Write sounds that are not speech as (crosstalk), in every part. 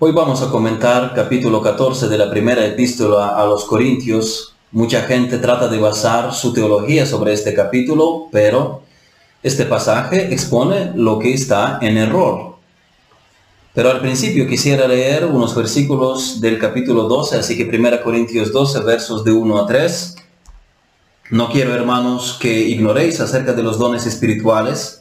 Hoy vamos a comentar capítulo 14 de la primera epístola a los Corintios. Mucha gente trata de basar su teología sobre este capítulo, pero este pasaje expone lo que está en error. Pero al principio quisiera leer unos versículos del capítulo 12, así que 1 Corintios 12, versos de 1 a 3. No quiero, hermanos, que ignoréis acerca de los dones espirituales.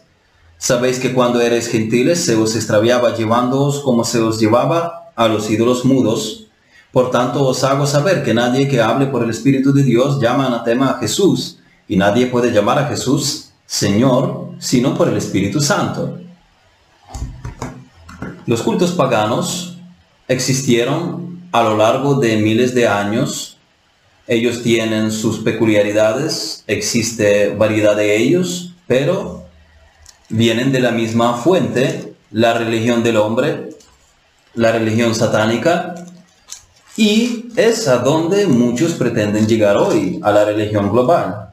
Sabéis que cuando eres gentiles se os extraviaba llevándoos como se os llevaba a los ídolos mudos. Por tanto os hago saber que nadie que hable por el Espíritu de Dios llama anatema a Jesús, y nadie puede llamar a Jesús Señor sino por el Espíritu Santo. Los cultos paganos existieron a lo largo de miles de años. Ellos tienen sus peculiaridades, existe variedad de ellos, pero vienen de la misma fuente, la religión del hombre, la religión satánica, y es a donde muchos pretenden llegar hoy, a la religión global.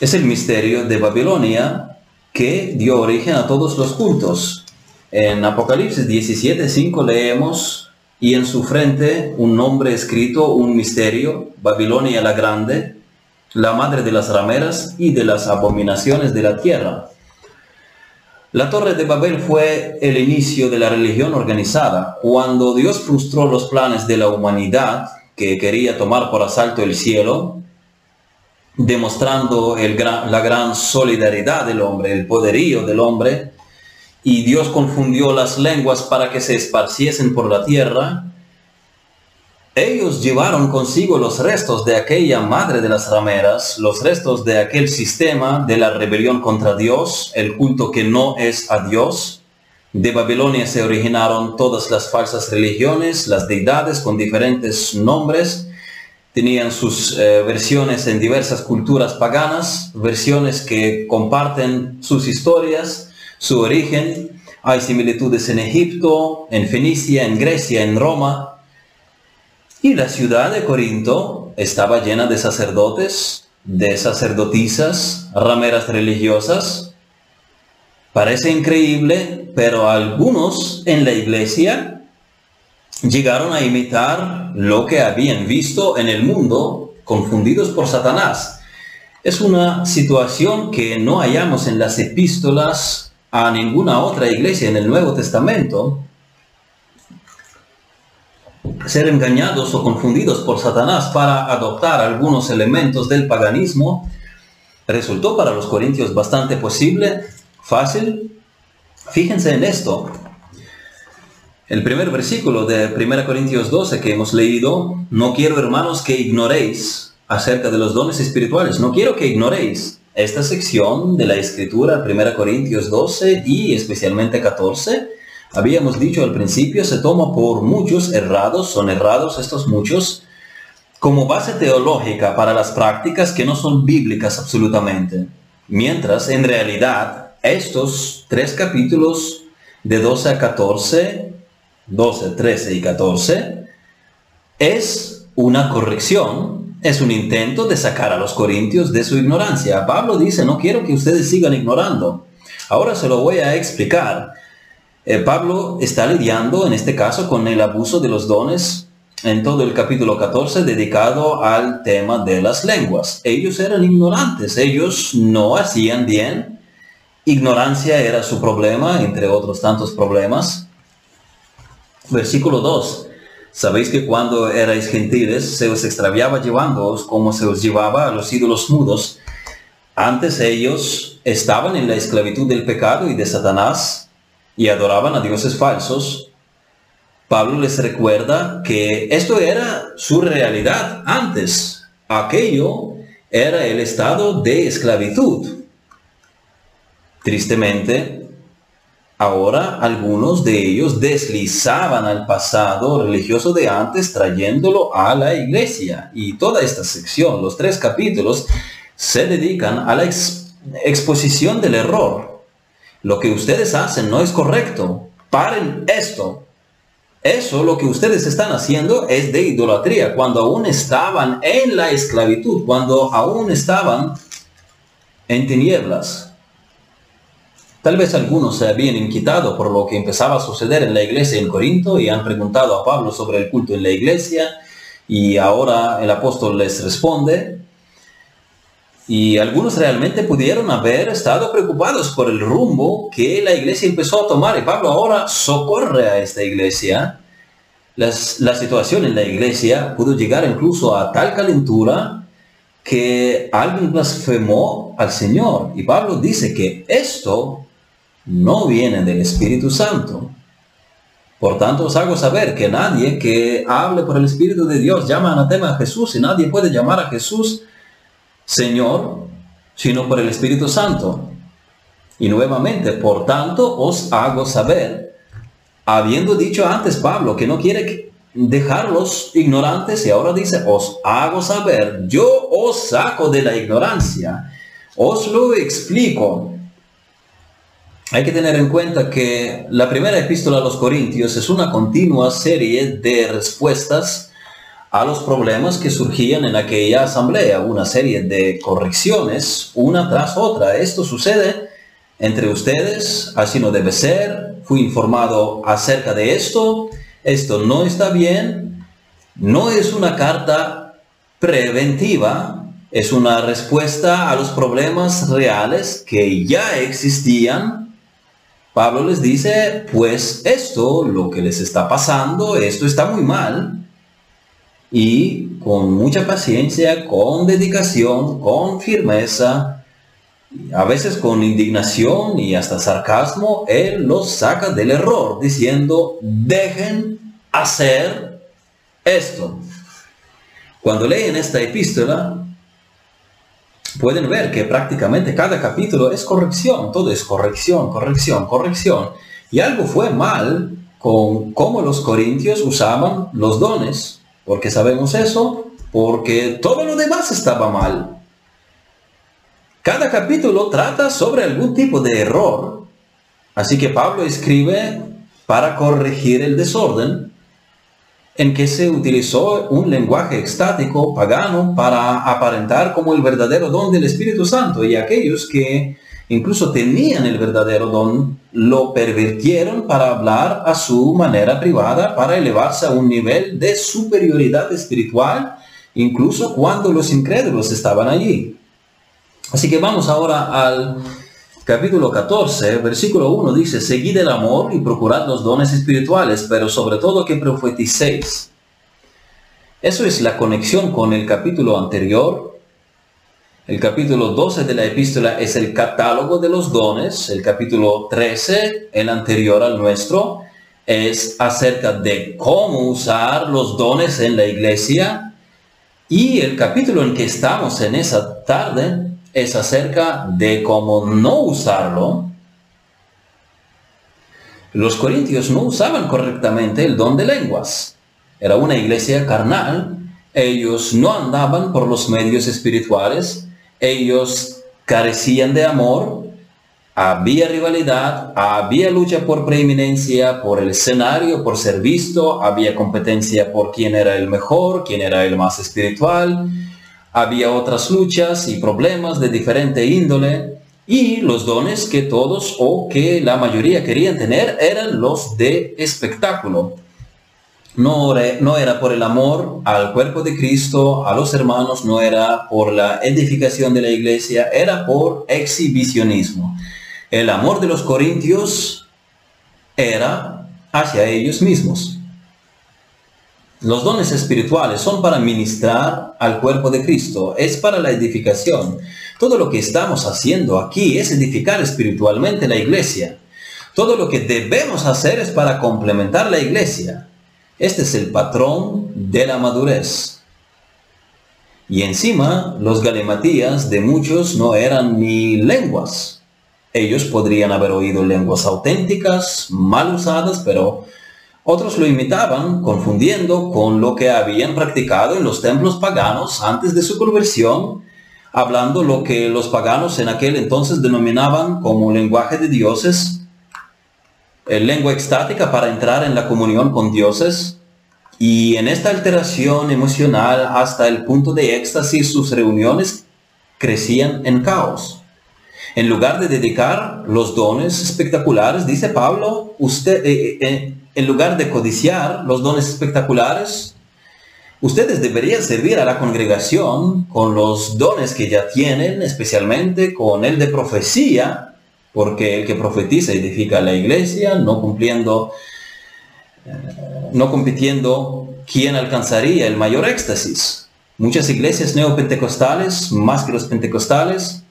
Es el misterio de Babilonia que dio origen a todos los cultos. En Apocalipsis 17:5 leemos, y en su frente un nombre escrito, un misterio, Babilonia la Grande, la madre de las rameras y de las abominaciones de la tierra. La torre de Babel fue el inicio de la religión organizada. Cuando Dios frustró los planes de la humanidad, que quería tomar por asalto el cielo, demostrando la gran solidaridad del hombre, el poderío del hombre, y Dios confundió las lenguas para que se esparciesen por la tierra, ellos llevaron consigo los restos de aquella madre de las rameras, los restos de aquel sistema de la rebelión contra Dios, el culto que no es a Dios. De Babilonia se originaron todas las falsas religiones, las deidades con diferentes nombres, tenían sus eh, versiones en diversas culturas paganas, versiones que comparten sus historias, su origen. Hay similitudes en Egipto, en Fenicia, en Grecia, en Roma. Y la ciudad de Corinto estaba llena de sacerdotes, de sacerdotisas, rameras religiosas. Parece increíble, pero algunos en la iglesia llegaron a imitar lo que habían visto en el mundo, confundidos por Satanás. Es una situación que no hallamos en las epístolas a ninguna otra iglesia en el Nuevo Testamento. Ser engañados o confundidos por Satanás para adoptar algunos elementos del paganismo resultó para los corintios bastante posible, fácil. Fíjense en esto, el primer versículo de 1 Corintios 12 que hemos leído, no quiero hermanos que ignoréis acerca de los dones espirituales, no quiero que ignoréis esta sección de la escritura 1 Corintios 12 y especialmente 14. Habíamos dicho al principio, se toma por muchos errados, son errados estos muchos, como base teológica para las prácticas que no son bíblicas absolutamente. Mientras en realidad estos tres capítulos de 12 a 14 12, 13 y 14, es una corrección, es un intento de sacar a los corintios de su ignorancia. Pablo dice, no quiero que ustedes sigan ignorando. Ahora se lo voy a explicar. Eh, Pablo está lidiando en este caso con el abuso de los dones en todo el capítulo 14 dedicado al tema de las lenguas. Ellos eran ignorantes, ellos no hacían bien. Ignorancia era su problema, entre otros tantos problemas. Versículo 2. Sabéis que cuando erais gentiles se os extraviaba llevándoos como se os llevaba a los ídolos mudos. Antes ellos estaban en la esclavitud del pecado y de Satanás y adoraban a dioses falsos. Pablo les recuerda que esto era su realidad antes. Aquello era el estado de esclavitud. Tristemente, Ahora algunos de ellos deslizaban al pasado religioso de antes trayéndolo a la iglesia. Y toda esta sección, los tres capítulos, se dedican a la exposición del error. Lo que ustedes hacen no es correcto. Paren esto. Eso lo que ustedes están haciendo es de idolatría. Cuando aún estaban en la esclavitud, cuando aún estaban en tinieblas. Tal vez algunos se habían inquietado por lo que empezaba a suceder en la iglesia en Corinto y han preguntado a Pablo sobre el culto en la iglesia y ahora el apóstol les responde. Y algunos realmente pudieron haber estado preocupados por el rumbo que la iglesia empezó a tomar y Pablo ahora socorre a esta iglesia. la situación en la iglesia pudo llegar incluso a tal calentura que alguien blasfemó al Señor. Y Pablo dice que esto no viene del Espíritu Santo. Por tanto, os hago saber que nadie que hable por el Espíritu de Dios llama anatema a Jesús y nadie puede llamar a Jesús Señor, sino por el Espíritu Santo. Y nuevamente, por tanto, os hago saber, habiendo dicho antes Pablo que no quiere dejarlos ignorantes y ahora dice, os hago saber, yo os saco de la ignorancia, os lo explico hay que tener en cuenta que la primera epístola a los Corintios es una continua serie de respuestas a los problemas que surgían en aquella asamblea, una serie de correcciones una tras otra. Esto sucede entre ustedes, así no debe ser, fui informado acerca de esto, esto no está bien, no es una carta preventiva, es una respuesta a los problemas reales que ya existían. Pablo les dice, pues esto, lo que les está pasando, esto está muy mal. Y con mucha paciencia, con dedicación, con firmeza, a veces con indignación y hasta sarcasmo, él los saca del error, diciendo, dejen hacer esto. Cuando leen esta epístola, pueden ver que prácticamente cada capítulo es corrección, todo es corrección, corrección, corrección. Y algo fue mal con cómo los corintios usaban los dones, porque sabemos eso, porque todo lo demás estaba mal. Cada capítulo trata sobre algún tipo de error, así que Pablo escribe para corregir el desorden en que se utilizó un lenguaje extático pagano para aparentar como el verdadero don del Espíritu Santo y aquellos que incluso tenían el verdadero don lo pervirtieron para hablar a su manera privada, para elevarse a un nivel de superioridad espiritual, incluso cuando los incrédulos estaban allí. Así que vamos ahora al capítulo 14, versículo 1 dice, seguid el amor y procurad los dones espirituales, pero sobre todo que profeticéis. Eso es la conexión con el capítulo anterior. El capítulo 12 de la epístola es el catálogo de los dones. El capítulo 13, el anterior al nuestro, es acerca de cómo usar los dones en la iglesia. Y el capítulo en que estamos en esa tarde es acerca de cómo no usarlo. Los corintios no usaban correctamente el don de lenguas. Era una iglesia carnal. Ellos no andaban por los medios espirituales. Ellos carecían de amor. Había rivalidad, había lucha por preeminencia, por el escenario, por ser visto, había competencia por quién era el mejor, quién era el más espiritual, había otras luchas y problemas de diferente índole y los dones que todos o que la mayoría querían tener eran los de espectáculo. No, era por el amor al cuerpo de Cristo, a los hermanos, no era por la edificación de la iglesia, era por exhibicionismo. El amor de los corintios era hacia ellos mismos. Los dones espirituales son para ministrar al cuerpo de Cristo, es para la edificación. Todo lo que estamos haciendo aquí es edificar espiritualmente la iglesia. Todo lo que debemos hacer es para complementar la iglesia. Este es el patrón de la madurez. Y encima, los galematías de muchos no eran ni lenguas. Ellos podrían haber oído lenguas auténticas, mal usadas, pero otros lo imitaban, confundiendo con lo que habían practicado en los templos paganos antes de su conversión, hablando lo que los paganos en aquel entonces denominaban como lenguaje de dioses, el lengua extática para entrar en la comunión con dioses, y en esta alteración emocional hasta el punto de éxtasis sus reuniones crecían en caos. En lugar de dedicar los dones espectaculares, dice Pablo, usted, eh, eh, en lugar de codiciar los dones espectaculares, ustedes deberían servir a la congregación con los dones que ya tienen, especialmente con el de profecía, porque el que profetiza edifica la iglesia, no cumpliendo, eh, no compitiendo quién alcanzaría el mayor éxtasis. Muchas iglesias neopentecostales, más que los pentecostales,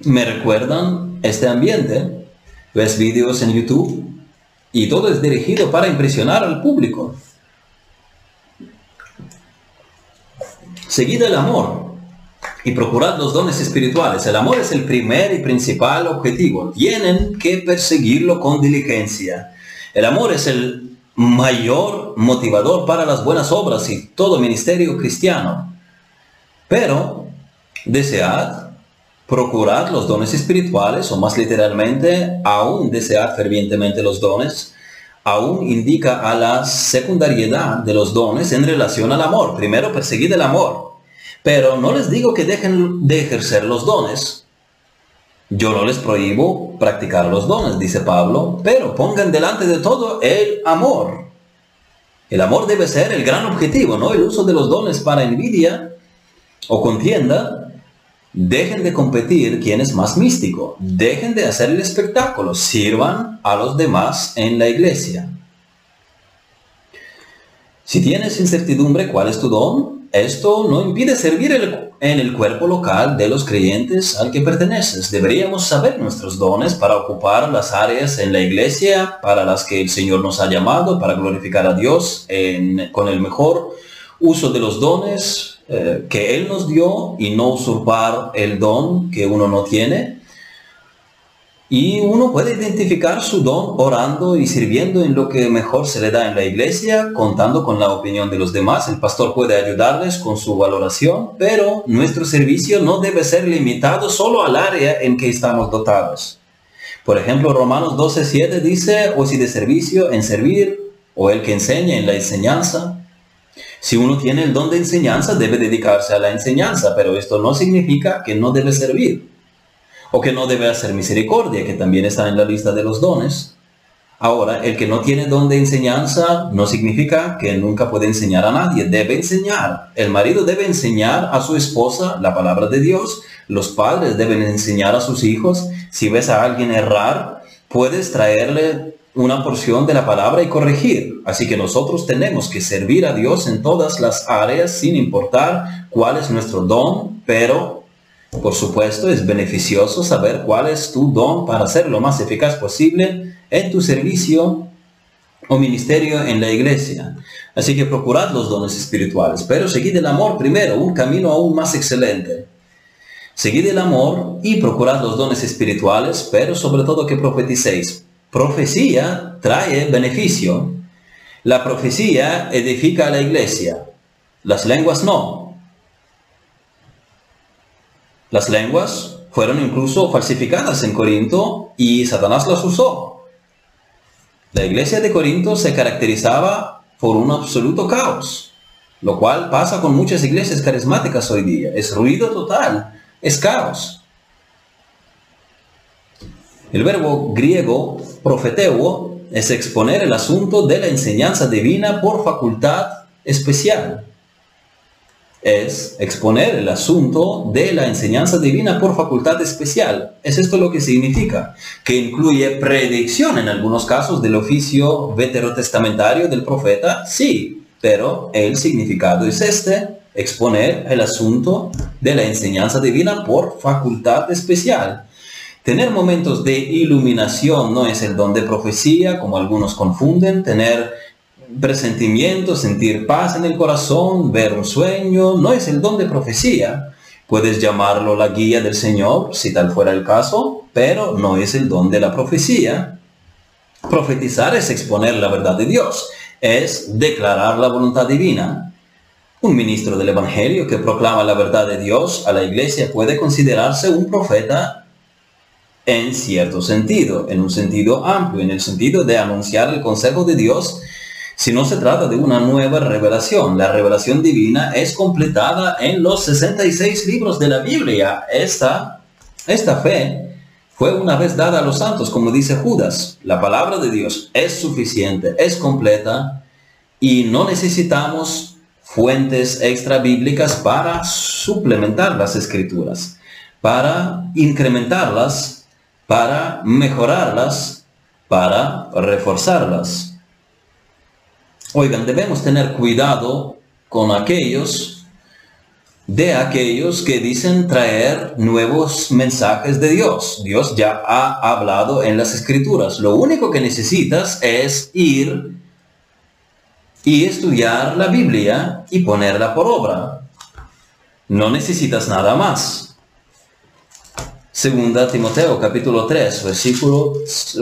me recuerdan este ambiente. Ves vídeos en YouTube y todo es dirigido para impresionar al público. Seguid el amor y procurad los dones espirituales. El amor es el primer y principal objetivo. Tienen que perseguirlo con diligencia. El amor es el mayor motivador para las buenas obras y todo ministerio cristiano. Pero desead, procurad los dones espirituales, o más literalmente, aún desead fervientemente los dones, aún indica a la secundariedad de los dones en relación al amor. Primero perseguid el amor pero no les digo que dejen de ejercer los dones. Yo no les prohíbo practicar los dones, dice Pablo, pero pongan delante de todo el amor. El amor debe ser el gran objetivo, no el uso de los dones para envidia o contienda. Dejen de competir quién es más místico. Dejen de hacer el espectáculo. Sirvan a los demás en la iglesia. Si tienes incertidumbre cuál es tu don, esto no impide servir en el cuerpo local de los creyentes al que perteneces. Deberíamos saber nuestros dones para ocupar las áreas en la iglesia para las que el Señor nos ha llamado, para glorificar a Dios con el mejor uso de los dones eh, que Él nos dio y no usurpar el don que uno no tiene. Y uno puede identificar su don orando y sirviendo en lo que mejor se le da en la iglesia, contando con la opinión de los demás. El pastor puede ayudarles con su valoración, pero nuestro servicio no debe ser limitado solo al área en que estamos dotados. Por ejemplo, Romanos 12.7 dice, o si de servicio en servir, o el que enseña en la enseñanza. Si uno tiene el don de enseñanza, debe dedicarse a la enseñanza, pero esto no significa que no debe servir o que no debe hacer misericordia, que también está en la lista de los dones. Ahora, el que no tiene don de enseñanza no significa que nunca puede enseñar a nadie, debe enseñar. El marido debe enseñar a su esposa la palabra de Dios, los padres deben enseñar a sus hijos. Si ves a alguien errar, puedes traerle una porción de la palabra y corregir. Así que nosotros tenemos que servir a Dios en todas las áreas sin importar cuál es nuestro don, pero por supuesto, es beneficioso saber cuál es tu don para ser lo más eficaz posible en tu servicio o ministerio en la iglesia. Así que procurad los dones espirituales, pero seguid el amor primero, un camino aún más excelente. Seguid el amor y procurad los dones espirituales, pero sobre todo que profeticéis. Profecía trae beneficio. La profecía edifica a la iglesia. Las lenguas no. Las lenguas fueron incluso falsificadas en Corinto y Satanás las usó. La iglesia de Corinto se caracterizaba por un absoluto caos, lo cual pasa con muchas iglesias carismáticas hoy día. Es ruido total, es caos. El verbo griego profeteo es exponer el asunto de la enseñanza divina por facultad especial es exponer el asunto de la enseñanza divina por facultad especial. ¿Es esto lo que significa? Que incluye predicción en algunos casos del oficio veterotestamentario del profeta, sí, pero el significado es este, exponer el asunto de la enseñanza divina por facultad especial. Tener momentos de iluminación no es el don de profecía, como algunos confunden. Tener presentimiento, sentir paz en el corazón, ver un sueño, no es el don de profecía. Puedes llamarlo la guía del Señor, si tal fuera el caso, pero no es el don de la profecía. Profetizar es exponer la verdad de Dios, es declarar la voluntad divina. Un ministro del Evangelio que proclama la verdad de Dios a la iglesia puede considerarse un profeta en cierto sentido, en un sentido amplio, en el sentido de anunciar el consejo de Dios si no se trata de una nueva revelación. La revelación divina es completada en los 66 libros de la Biblia. Esta, esta fe fue una vez dada a los santos, como dice Judas. La palabra de Dios es suficiente, es completa y no necesitamos fuentes extra bíblicas para suplementar las escrituras, para incrementarlas, para mejorarlas, para reforzarlas. Oigan, debemos tener cuidado con aquellos de aquellos que dicen traer nuevos mensajes de Dios. Dios ya ha hablado en las escrituras. Lo único que necesitas es ir y estudiar la Biblia y ponerla por obra. No necesitas nada más. Segunda Timoteo capítulo 3,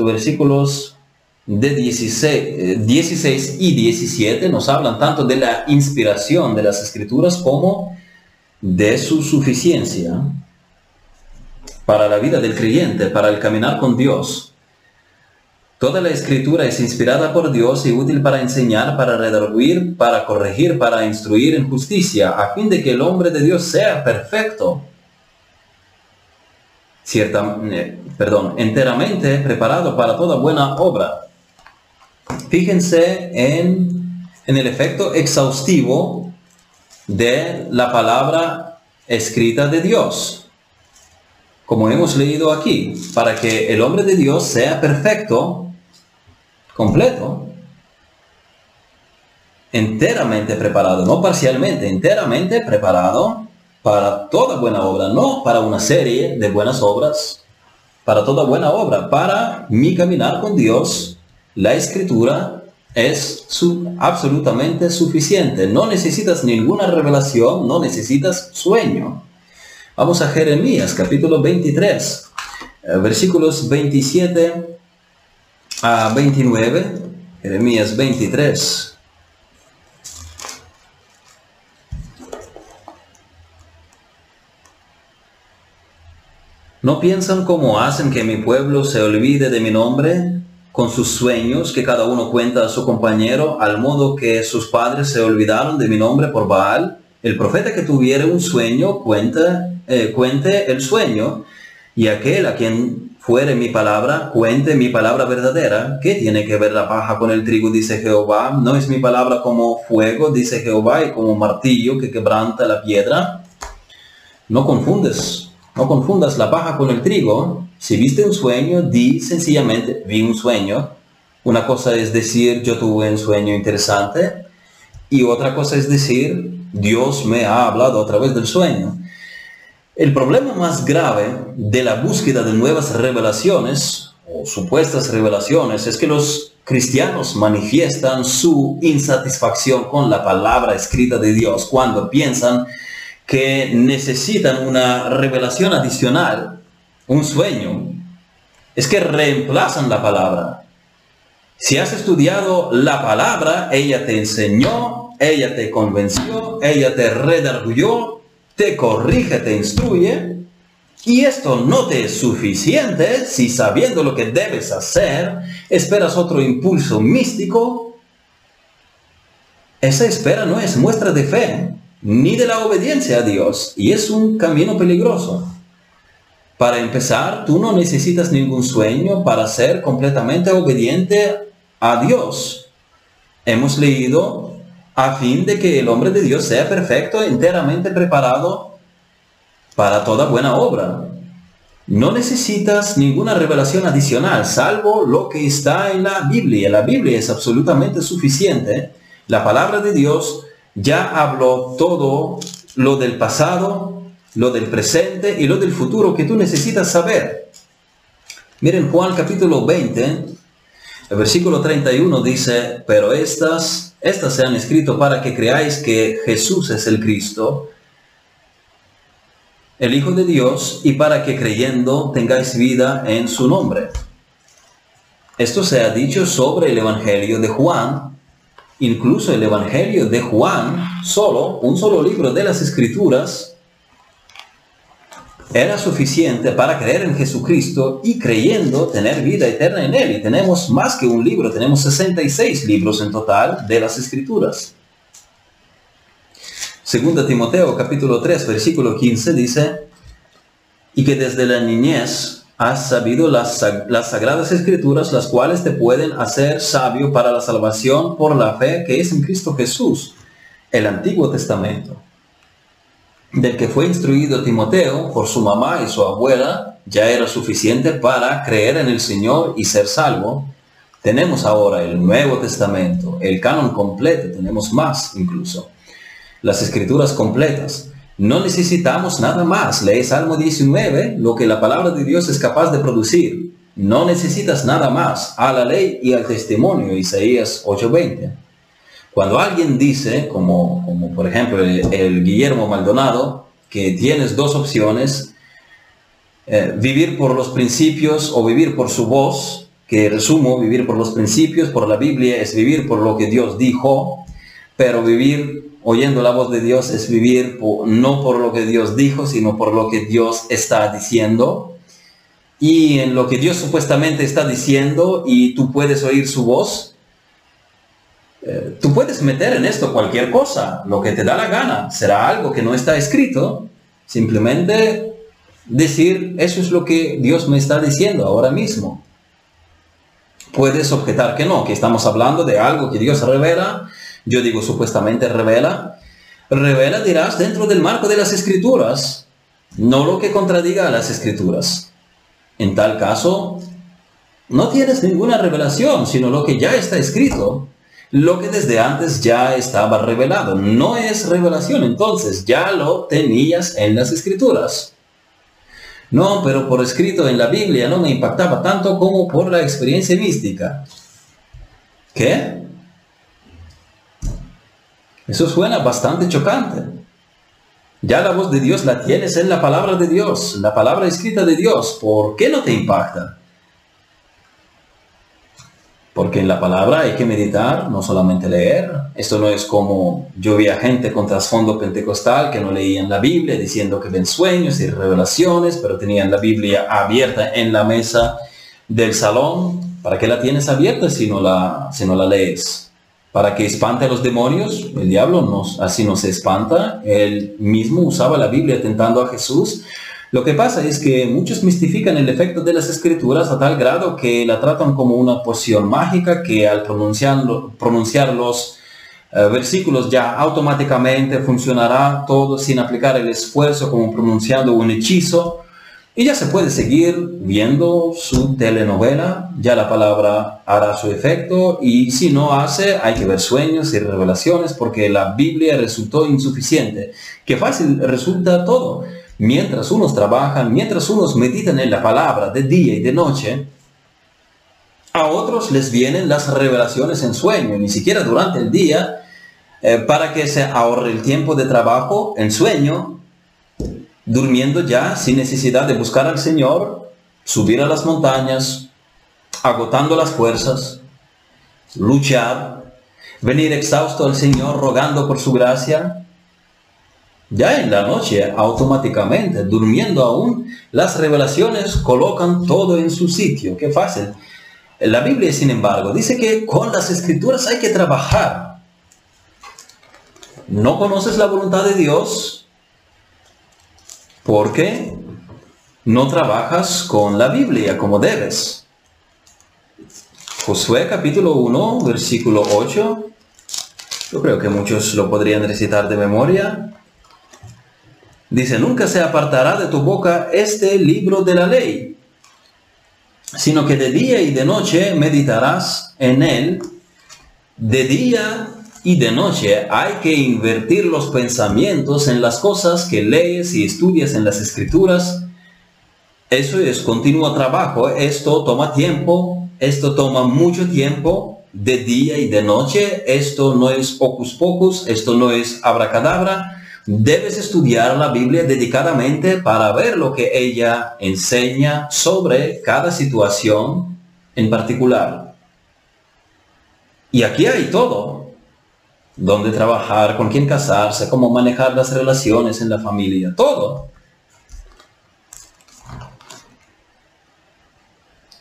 versículos de 16, 16 eh, y 17 nos hablan tanto de la inspiración de las escrituras como de su suficiencia para la vida del creyente, para el caminar con Dios. Toda la escritura es inspirada por Dios y útil para enseñar, para redarguir, para corregir, para instruir en justicia, a fin de que el hombre de Dios sea perfecto. Cierta, eh, perdón, enteramente preparado para toda buena obra. Fíjense en, en el efecto exhaustivo de la palabra escrita de Dios. Como hemos leído aquí, para que el hombre de Dios sea perfecto, completo, enteramente preparado, no parcialmente, enteramente preparado para toda buena obra, no para una serie de buenas obras, para toda buena obra, para mi caminar con Dios, la escritura es absolutamente suficiente. No necesitas ninguna revelación, no necesitas sueño. Vamos a Jeremías capítulo 23, eh, versículos 27 a 29. Jeremías 23. ¿No piensan cómo hacen que mi pueblo se olvide de mi nombre? Con sus sueños que cada uno cuenta a su compañero, al modo que sus padres se olvidaron de mi nombre por Baal. El profeta que tuviere un sueño cuenta, eh, cuente el sueño, y aquel a quien fuere mi palabra, cuente mi palabra verdadera. ¿Qué tiene que ver la paja con el trigo? Dice Jehová. ¿No es mi palabra como fuego? Dice Jehová, y como martillo que quebranta la piedra. No confundes, no confundas la paja con el trigo. Si viste un sueño, di sencillamente, vi un sueño. Una cosa es decir, yo tuve un sueño interesante. Y otra cosa es decir, Dios me ha hablado a través del sueño. El problema más grave de la búsqueda de nuevas revelaciones o supuestas revelaciones es que los cristianos manifiestan su insatisfacción con la palabra escrita de Dios cuando piensan que necesitan una revelación adicional un sueño, es que reemplazan la palabra. Si has estudiado la palabra, ella te enseñó, ella te convenció, ella te redarguyó, te corrige, te instruye, y esto no te es suficiente si sabiendo lo que debes hacer, esperas otro impulso místico. Esa espera no es muestra de fe, ni de la obediencia a Dios, y es un camino peligroso. Para empezar, tú no necesitas ningún sueño para ser completamente obediente a Dios. Hemos leído a fin de que el hombre de Dios sea perfecto, enteramente preparado para toda buena obra. No necesitas ninguna revelación adicional, salvo lo que está en la Biblia. La Biblia es absolutamente suficiente. La palabra de Dios ya habló todo lo del pasado, lo del presente y lo del futuro que tú necesitas saber. Miren Juan capítulo 20, el versículo 31 dice, pero estas, estas se han escrito para que creáis que Jesús es el Cristo, el Hijo de Dios, y para que creyendo tengáis vida en su nombre. Esto se ha dicho sobre el Evangelio de Juan, incluso el Evangelio de Juan, solo, un solo libro de las Escrituras, era suficiente para creer en Jesucristo y creyendo tener vida eterna en Él. Y tenemos más que un libro, tenemos 66 libros en total de las Escrituras. Segunda Timoteo capítulo 3 versículo 15 dice, y que desde la niñez has sabido las, las sagradas escrituras, las cuales te pueden hacer sabio para la salvación por la fe que es en Cristo Jesús, el Antiguo Testamento, del que fue instruido Timoteo por su mamá y su abuela, ya era suficiente para creer en el Señor y ser salvo. Tenemos ahora el Nuevo Testamento, el canon completo, tenemos más incluso, las escrituras completas no necesitamos nada más. Lee Salmo 19, lo que la palabra de Dios es capaz de producir. No necesitas nada más a la ley y al testimonio, Isaías 8:20. Cuando alguien dice, como, como por ejemplo el, Guillermo Maldonado, que tienes dos opciones, eh, vivir por los principios o vivir por su voz, que resumo, vivir por los principios, por la Biblia, es vivir por lo que Dios dijo, pero vivir oyendo la voz de Dios es vivir no por lo que Dios dijo, sino por lo que Dios está diciendo. Y en lo que Dios supuestamente está diciendo y tú puedes oír su voz, eh, tú puedes meter en esto cualquier cosa, lo que te da la gana. Será algo que no está escrito. Simplemente decir, eso es lo que Dios me está diciendo ahora mismo. Puedes objetar que no, que estamos hablando de algo que Dios revela yo digo supuestamente revela, revela dirás dentro del marco de las escrituras, no lo que contradiga a las escrituras. En tal caso, no tienes ninguna revelación, sino lo que ya está escrito, lo que desde antes ya estaba revelado. No es revelación, entonces ya lo tenías en las escrituras. No, pero por escrito en la Biblia no me impactaba tanto como por la experiencia mística. ¿Qué? Eso suena bastante chocante. Ya la voz de Dios la tienes en la palabra de Dios, la palabra escrita de Dios. ¿Por qué no te impacta? Porque en la palabra hay que meditar, no solamente leer. Esto no es como yo vi a gente con trasfondo pentecostal que no leían la Biblia diciendo que ven sueños y revelaciones, pero tenían la Biblia abierta en la mesa del salón. ¿Para qué la tienes abierta si no la, la lees? para que espante a los demonios. El diablo nos, así no se espanta. Él mismo usaba la Biblia tentando a Jesús. Lo que pasa es que muchos mistifican el efecto de las escrituras a tal grado que la tratan como una poción mágica que al pronunciar los eh, versículos ya automáticamente funcionará todo sin aplicar el esfuerzo como pronunciando un hechizo y ya se puede seguir viendo su telenovela, ya la palabra hará su efecto y si no hace hay que ver sueños y revelaciones porque la Biblia resultó insuficiente. Qué fácil resulta todo. Mientras unos trabajan, mientras unos meditan en la palabra de día y de noche, a otros les vienen las revelaciones en sueño, ni siquiera durante el día, eh, para que se ahorre el tiempo de trabajo en sueño durmiendo ya sin necesidad de buscar al Señor, subir a las montañas, agotando las fuerzas, luchar, venir exhausto al Señor rogando por su gracia. Ya en la noche, automáticamente, durmiendo aún, las revelaciones colocan todo en su sitio. Qué fácil. La Biblia, sin embargo, dice que con las escrituras hay que trabajar. No conoces la voluntad de Dios, porque no trabajas con la Biblia como debes. Josué capítulo 1, versículo 8. Yo creo que muchos lo podrían recitar de memoria. Dice, nunca se apartará de tu boca este libro de la ley, sino que de día y de noche meditarás en él, de día y de noche hay que invertir los pensamientos en las cosas que lees y estudias en las escrituras. Eso es continuo trabajo, esto toma tiempo, esto toma mucho tiempo, de día y de noche, esto no es pocus pocus, esto no es abracadabra. Debes estudiar la Biblia dedicadamente para ver lo que ella enseña sobre cada situación en particular. Y aquí hay todo, dónde trabajar, con quién casarse, cómo manejar las relaciones en la familia, todo.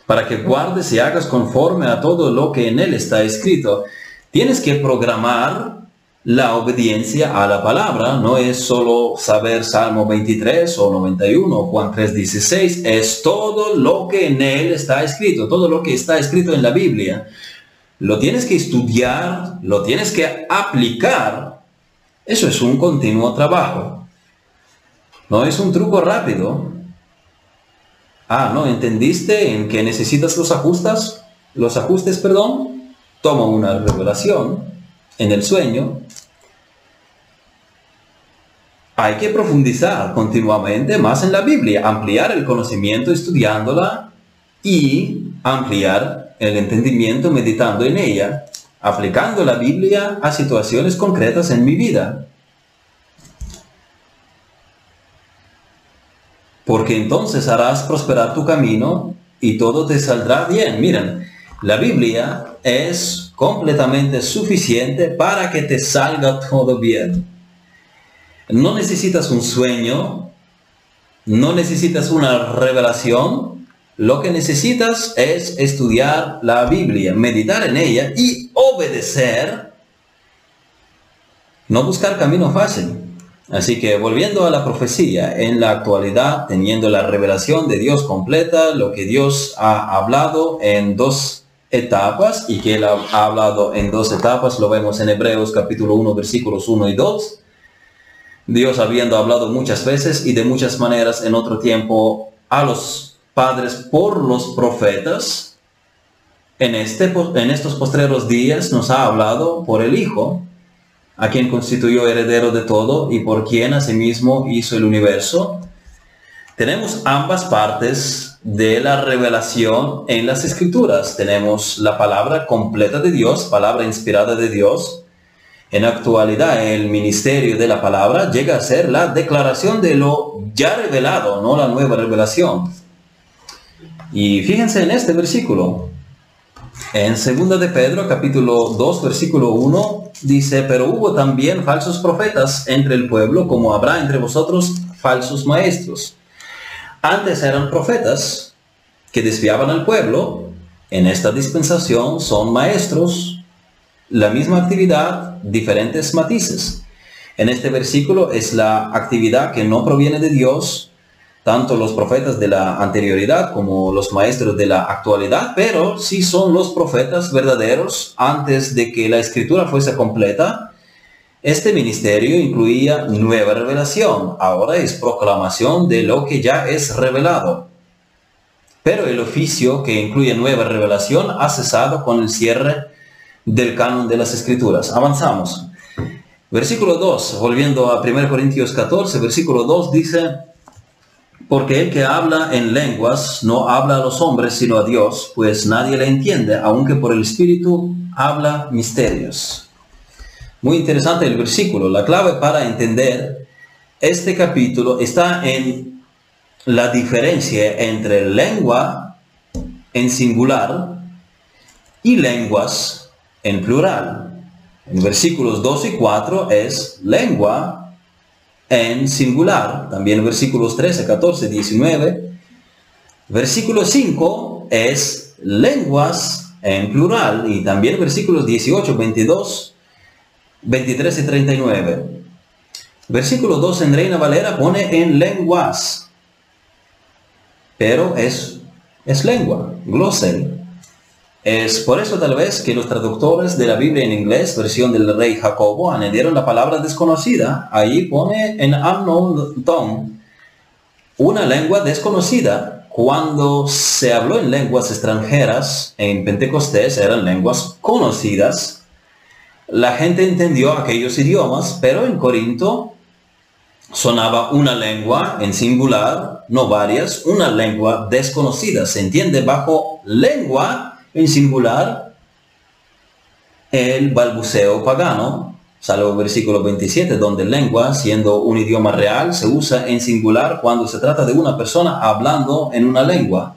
Para que guardes y hagas conforme a todo lo que en él está escrito. Tienes que programar la obediencia a la palabra. No es solo saber Salmo 23 o 91 o Juan 3, 16. Es todo lo que en él está escrito, todo lo que está escrito en la Biblia. Lo tienes que estudiar, lo tienes que aplicar. Eso es un continuo trabajo. No es un truco rápido. Ah, ¿no entendiste en que necesitas los ajustes? Los ajustes, perdón. Toma una revelación en el sueño, hay que profundizar continuamente más en la Biblia, ampliar el conocimiento estudiándola y ampliar el entendimiento meditando en ella, aplicando la Biblia a situaciones concretas en mi vida. Porque entonces harás prosperar tu camino y todo te saldrá bien. Miren, la Biblia es completamente suficiente para que te salga todo bien. No necesitas un sueño, no necesitas una revelación, lo que necesitas es estudiar la Biblia, meditar en ella y obedecer, no buscar camino fácil. Así que volviendo a la profecía, en la actualidad, teniendo la revelación de Dios completa, lo que Dios ha hablado en dos etapas y que él ha, hablado en dos etapas, lo vemos en Hebreos capítulo 1 versículos 1 y 2. Dios habiendo hablado muchas veces y de muchas maneras en otro tiempo a los padres por los profetas, en, este, en estos postreros días nos ha hablado por el Hijo, a quien constituyó heredero de todo y por quien asimismo hizo el universo. Tenemos ambas partes de la revelación en las escrituras. Tenemos la palabra completa de Dios, palabra inspirada de Dios. En actualidad el ministerio de la palabra llega a ser la declaración de lo ya revelado, no la nueva revelación. Y fíjense en este versículo. En 2 de Pedro, capítulo 2, versículo 1, dice, pero hubo también falsos profetas entre el pueblo, como habrá entre vosotros falsos maestros antes eran profetas que desviaban al pueblo. En esta dispensación son maestros. La misma actividad, diferentes matices. En este versículo es la actividad que no proviene de Dios, tanto los profetas de la anterioridad como los maestros de la actualidad, pero sí son los profetas verdaderos antes de que la escritura fuese completa este ministerio incluía nueva revelación, ahora es proclamación de lo que ya es revelado. Pero el oficio que incluye nueva revelación ha cesado con el cierre del canon de las escrituras. Avanzamos. Versículo 2, volviendo a 1 Corintios 14, versículo 2 dice, porque el que habla en lenguas no habla a los hombres sino a Dios, pues nadie le entiende, aunque por el Espíritu habla misterios. Muy interesante el versículo. La clave para entender este capítulo está en la diferencia entre lengua en singular y lenguas en plural. En versículos 2 y 4 es lengua en singular. También versículos 13, 14, 19. Versículo 5 es lenguas en plural. Y también versículos 18, 22 23 y 39. Versículo 2 en Reina Valera pone en lenguas, pero es, es lengua, glossary. Es por eso tal vez que los traductores de la Biblia en inglés, versión del rey Jacobo, añadieron la palabra desconocida. Ahí pone en unknown tongue, una lengua desconocida. Cuando se habló en lenguas extranjeras, en Pentecostés eran lenguas conocidas, la gente entendió aquellos idiomas, pero en Corinto sonaba una lengua en singular, no varias, una lengua desconocida. Se entiende bajo lengua en singular el balbuceo pagano, salvo versículo 27, donde lengua, siendo un idioma real, se usa en singular cuando se trata de una persona hablando en una lengua.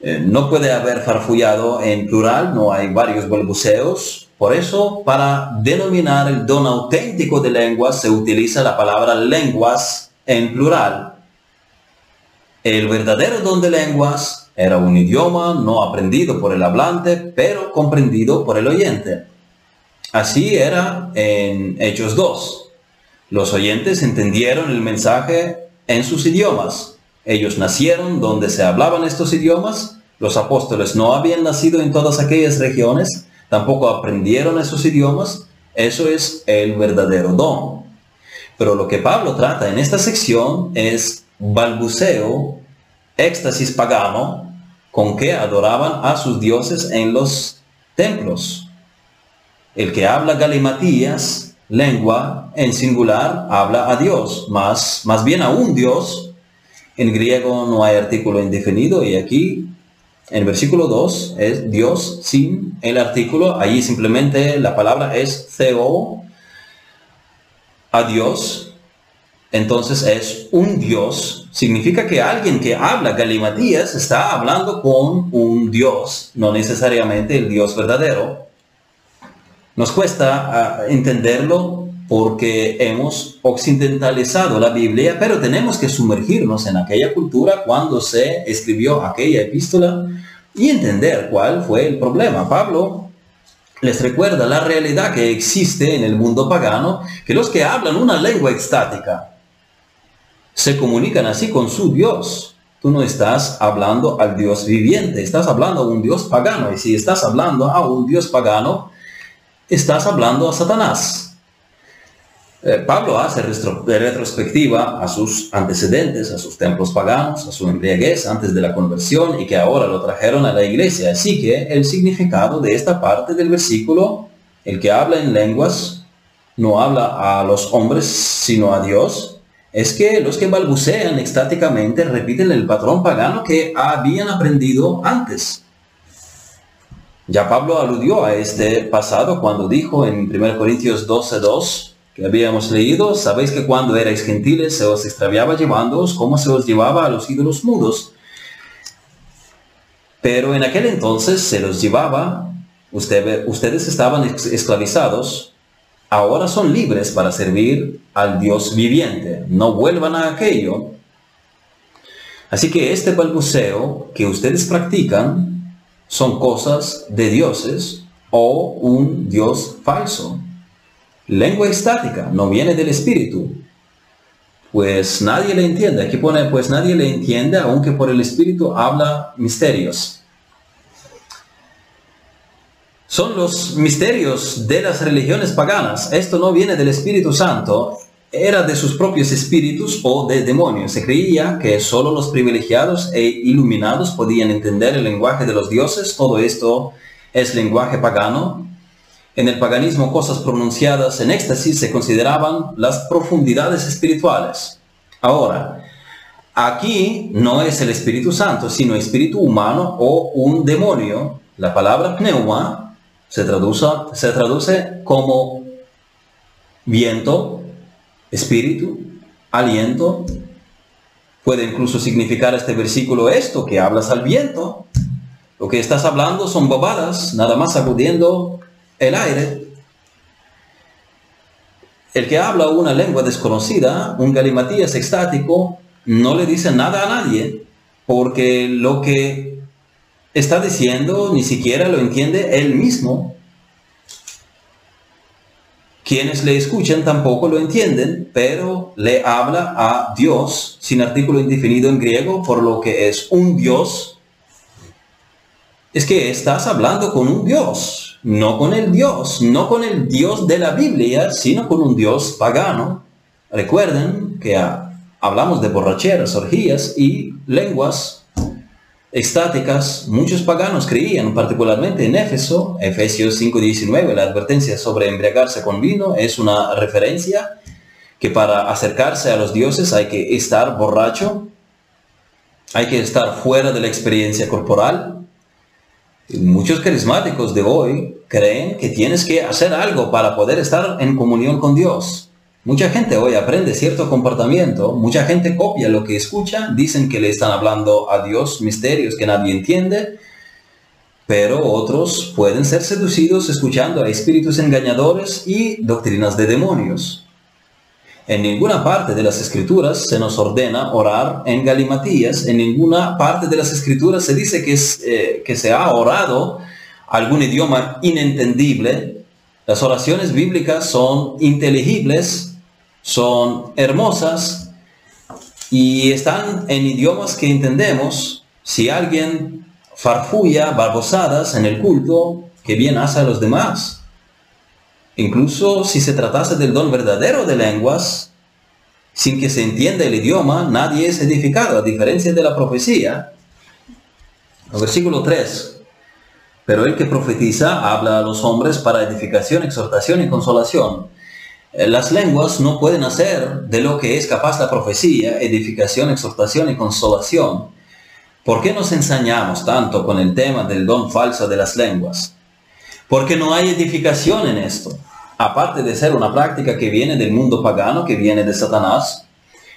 Eh, no puede haber farfullado en plural, no hay varios balbuceos, por eso, para denominar el don auténtico de lenguas se utiliza la palabra lenguas en plural. El verdadero don de lenguas era un idioma no aprendido por el hablante, pero comprendido por el oyente. Así era en Hechos 2. Los oyentes entendieron el mensaje en sus idiomas. Ellos nacieron donde se hablaban estos idiomas. Los apóstoles no habían nacido en todas aquellas regiones, tampoco aprendieron esos idiomas. Eso es el verdadero don. Pero lo que Pablo trata en esta sección es balbuceo, éxtasis pagano, con que adoraban a sus dioses en los templos. El que habla galimatías, lengua en singular, habla a Dios, más, más bien a un Dios. En griego no hay artículo indefinido y aquí en versículo 2 es Dios sin el artículo. Allí simplemente la palabra es theo, a Dios. Entonces es un Dios. Significa que alguien que habla galimatías está hablando con un Dios, no necesariamente el Dios verdadero. Nos cuesta ah, entenderlo porque hemos occidentalizado la Biblia, pero tenemos que sumergirnos en aquella cultura cuando se escribió aquella epístola y entender cuál fue el problema. Pablo les recuerda la realidad que existe en el mundo pagano, que los que hablan una lengua extática se comunican así con su Dios. Tú no estás hablando al Dios viviente, estás hablando a un Dios pagano. Y si estás hablando a un Dios pagano, estás hablando a Satanás. Eh, Pablo hace retrospectiva a sus antecedentes, a sus templos paganos, a su embriaguez antes de la conversión y que ahora lo trajeron a la iglesia. Así que el significado de esta parte del versículo, el que habla en lenguas, no habla a los hombres sino a Dios, es que los que balbucean extáticamente repiten el patrón pagano que habían aprendido antes. Ya Pablo aludió a este pasado cuando dijo en 1 Corintios 12.2 que habíamos leído, sabéis que cuando erais gentiles se os extraviaba llevándoos como se os llevaba a los ídolos mudos. Pero en aquel entonces se los llevaba, ustedes estaban esclavizados, ahora son libres para servir al Dios viviente. No vuelvan a aquello. Así que este balbuceo que ustedes practican son cosas de dioses o un Dios falso. Lengua estática, no viene del espíritu. Pues nadie le entiende. Aquí pone, pues nadie le entiende, aunque por el espíritu habla misterios. Son los misterios de las religiones paganas. Esto no viene del Espíritu Santo, era de sus propios espíritus o de demonios. Se creía que solo los privilegiados e iluminados podían entender el lenguaje de los dioses. Todo esto es lenguaje pagano. En el paganismo cosas pronunciadas en éxtasis se consideraban las profundidades espirituales. Ahora, aquí no es el Espíritu Santo, sino espíritu humano o un demonio. La palabra pneuma se traduce, se traduce como viento, espíritu, aliento. Puede incluso significar este versículo esto, que hablas al viento. Lo que estás hablando son bobadas, nada más sacudiendo el aire. El que habla una lengua desconocida, un galimatías extático, no le dice nada a nadie, porque lo que está diciendo ni siquiera lo entiende él mismo. Quienes le escuchan tampoco lo entienden, pero le habla a Dios sin artículo indefinido en griego, por lo que es un Dios. Es que estás hablando con un Dios, no con el Dios, no con el Dios de la Biblia, sino con un Dios pagano. Recuerden que hablamos de borracheras, orgías y lenguas estáticas, muchos paganos creían, particularmente en Éfeso, Efesios 5.19, la advertencia sobre embriagarse con vino es una referencia que para acercarse a los dioses hay que estar borracho, hay que estar fuera de la experiencia corporal. muchos carismáticos de hoy creen que tienes que hacer algo para poder estar en comunión con Dios. Mucha gente hoy aprende cierto comportamiento, mucha gente copia lo que escucha, dicen que le están hablando a Dios misterios que nadie entiende, pero otros pueden ser seducidos escuchando a espíritus engañadores y doctrinas de demonios. En ninguna parte de las escrituras se nos ordena orar en galimatías, en ninguna parte de las escrituras se dice que, eh, que se ha orado algún idioma inentendible Las oraciones bíblicas son inteligibles, son hermosas y están en idiomas que entendemos. Si alguien farfulla barbosadas en el culto, que bien hace a los demás. Incluso si se tratase del don verdadero de lenguas, sin que se entienda el idioma, nadie es edificado, a diferencia de la profecía. Versículo 3. Pero el que profetiza habla a los hombres para edificación, exhortación y consolación. Eh, las lenguas no pueden hacer de lo que es capaz la profecía, edificación, exhortación y consolación. ¿Por qué nos ensañamos tanto con el tema del don falso de las lenguas? Porque no hay edificación en esto. Aparte de ser una práctica que viene del mundo pagano, que viene de Satanás,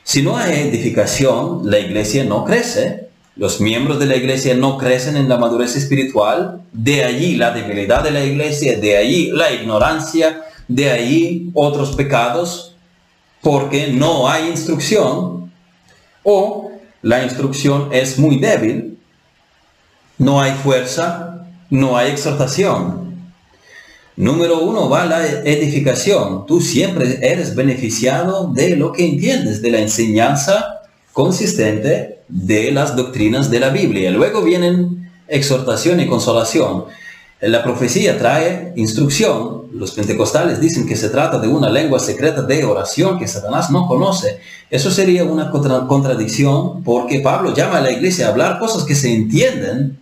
si no hay edificación, la iglesia no crece los miembros de la iglesia no crecen en la madurez espiritual, de allí la debilidad de la iglesia, de allí la ignorancia, de allí otros pecados, porque no hay instrucción o la instrucción es muy débil, no hay fuerza, no hay exhortación. Número uno va la edificación. Tú siempre eres beneficiado de lo que entiendes, de la enseñanza consistente de las doctrinas de la Biblia. Luego vienen exhortación y consolación. La profecía trae instrucción. Los pentecostales dicen que se trata de una lengua secreta de oración que Satanás no conoce. Eso sería una contradicción porque Pablo llama a la iglesia a hablar cosas que se entienden,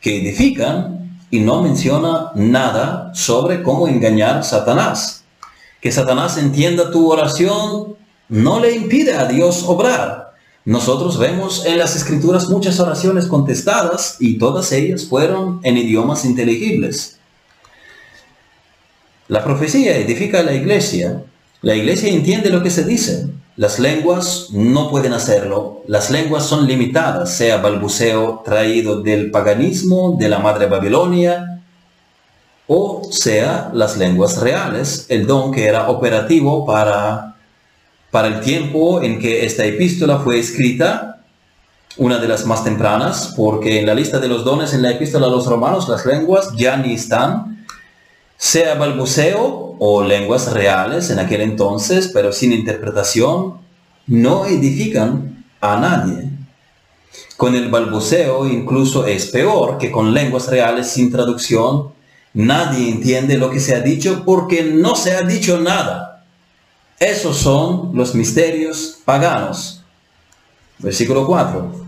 que edifican, y no menciona nada sobre cómo engañar a Satanás. Que Satanás entienda tu oración no le impide a Dios obrar. Nosotros vemos en las escrituras muchas oraciones contestadas y todas ellas fueron en idiomas inteligibles. La profecía edifica a la iglesia. La iglesia entiende lo que se dice. Las lenguas no pueden hacerlo. Las lenguas son limitadas, sea balbuceo traído del paganismo, de la madre Babilonia, o sea las lenguas reales, el don que era operativo para para el tiempo en que esta epístola fue escrita, una de las más tempranas, porque en la lista de los dones en la epístola a los romanos las lenguas ya ni están, sea balbuceo o lenguas reales en aquel entonces, pero sin interpretación, no edifican a nadie. Con el balbuceo incluso es peor que con lenguas reales sin traducción. Nadie entiende lo que se ha dicho porque no se ha dicho nada. Esos son los misterios paganos. Versículo 4.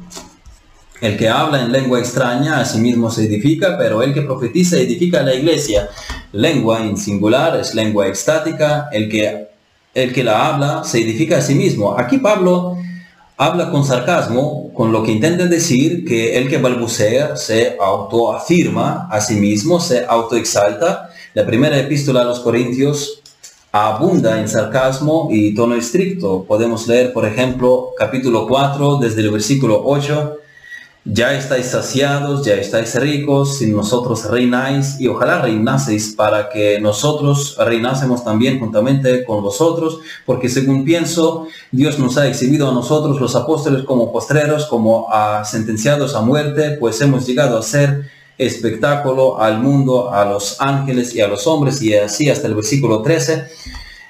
El que habla en lengua extraña a sí mismo se edifica, pero el que profetiza edifica a la iglesia. Lengua en singular es lengua estática. El que, el que la habla se edifica a sí mismo. Aquí Pablo habla con sarcasmo, con lo que intenta decir que el que balbucea se autoafirma a sí mismo, se autoexalta. La primera epístola a los Corintios abunda en sarcasmo y tono estricto. Podemos leer, por ejemplo, capítulo 4, desde el versículo 8. Ya estáis saciados, ya estáis ricos, sin nosotros reináis, y ojalá reinaseis para que nosotros reinásemos también juntamente con vosotros, porque según pienso, Dios nos ha exhibido a nosotros los apóstoles como postreros, como a sentenciados a muerte, pues hemos llegado a ser espectáculo al mundo, a los ángeles y a los hombres, y así hasta el versículo 13.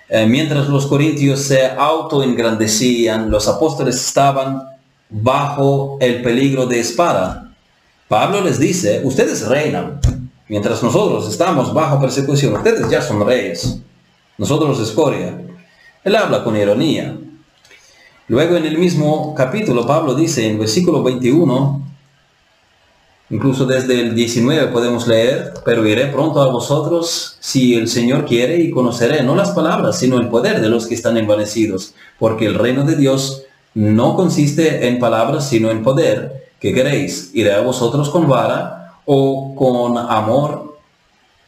Eh, mientras los corintios se autoengrandecían, los apóstoles estaban bajo el peligro de espada. Pablo les dice, ustedes reinan, mientras nosotros estamos bajo persecución, ustedes ya son reyes, nosotros escoria. Él habla con ironía. Luego en el mismo capítulo Pablo dice en versículo 21, Incluso desde el 19 podemos leer, pero iré pronto a vosotros si el Señor quiere y conoceré no las palabras, sino el poder de los que están envanecidos, porque el reino de Dios no consiste en palabras, sino en poder. ¿Qué queréis? ¿Iré a vosotros con vara o con amor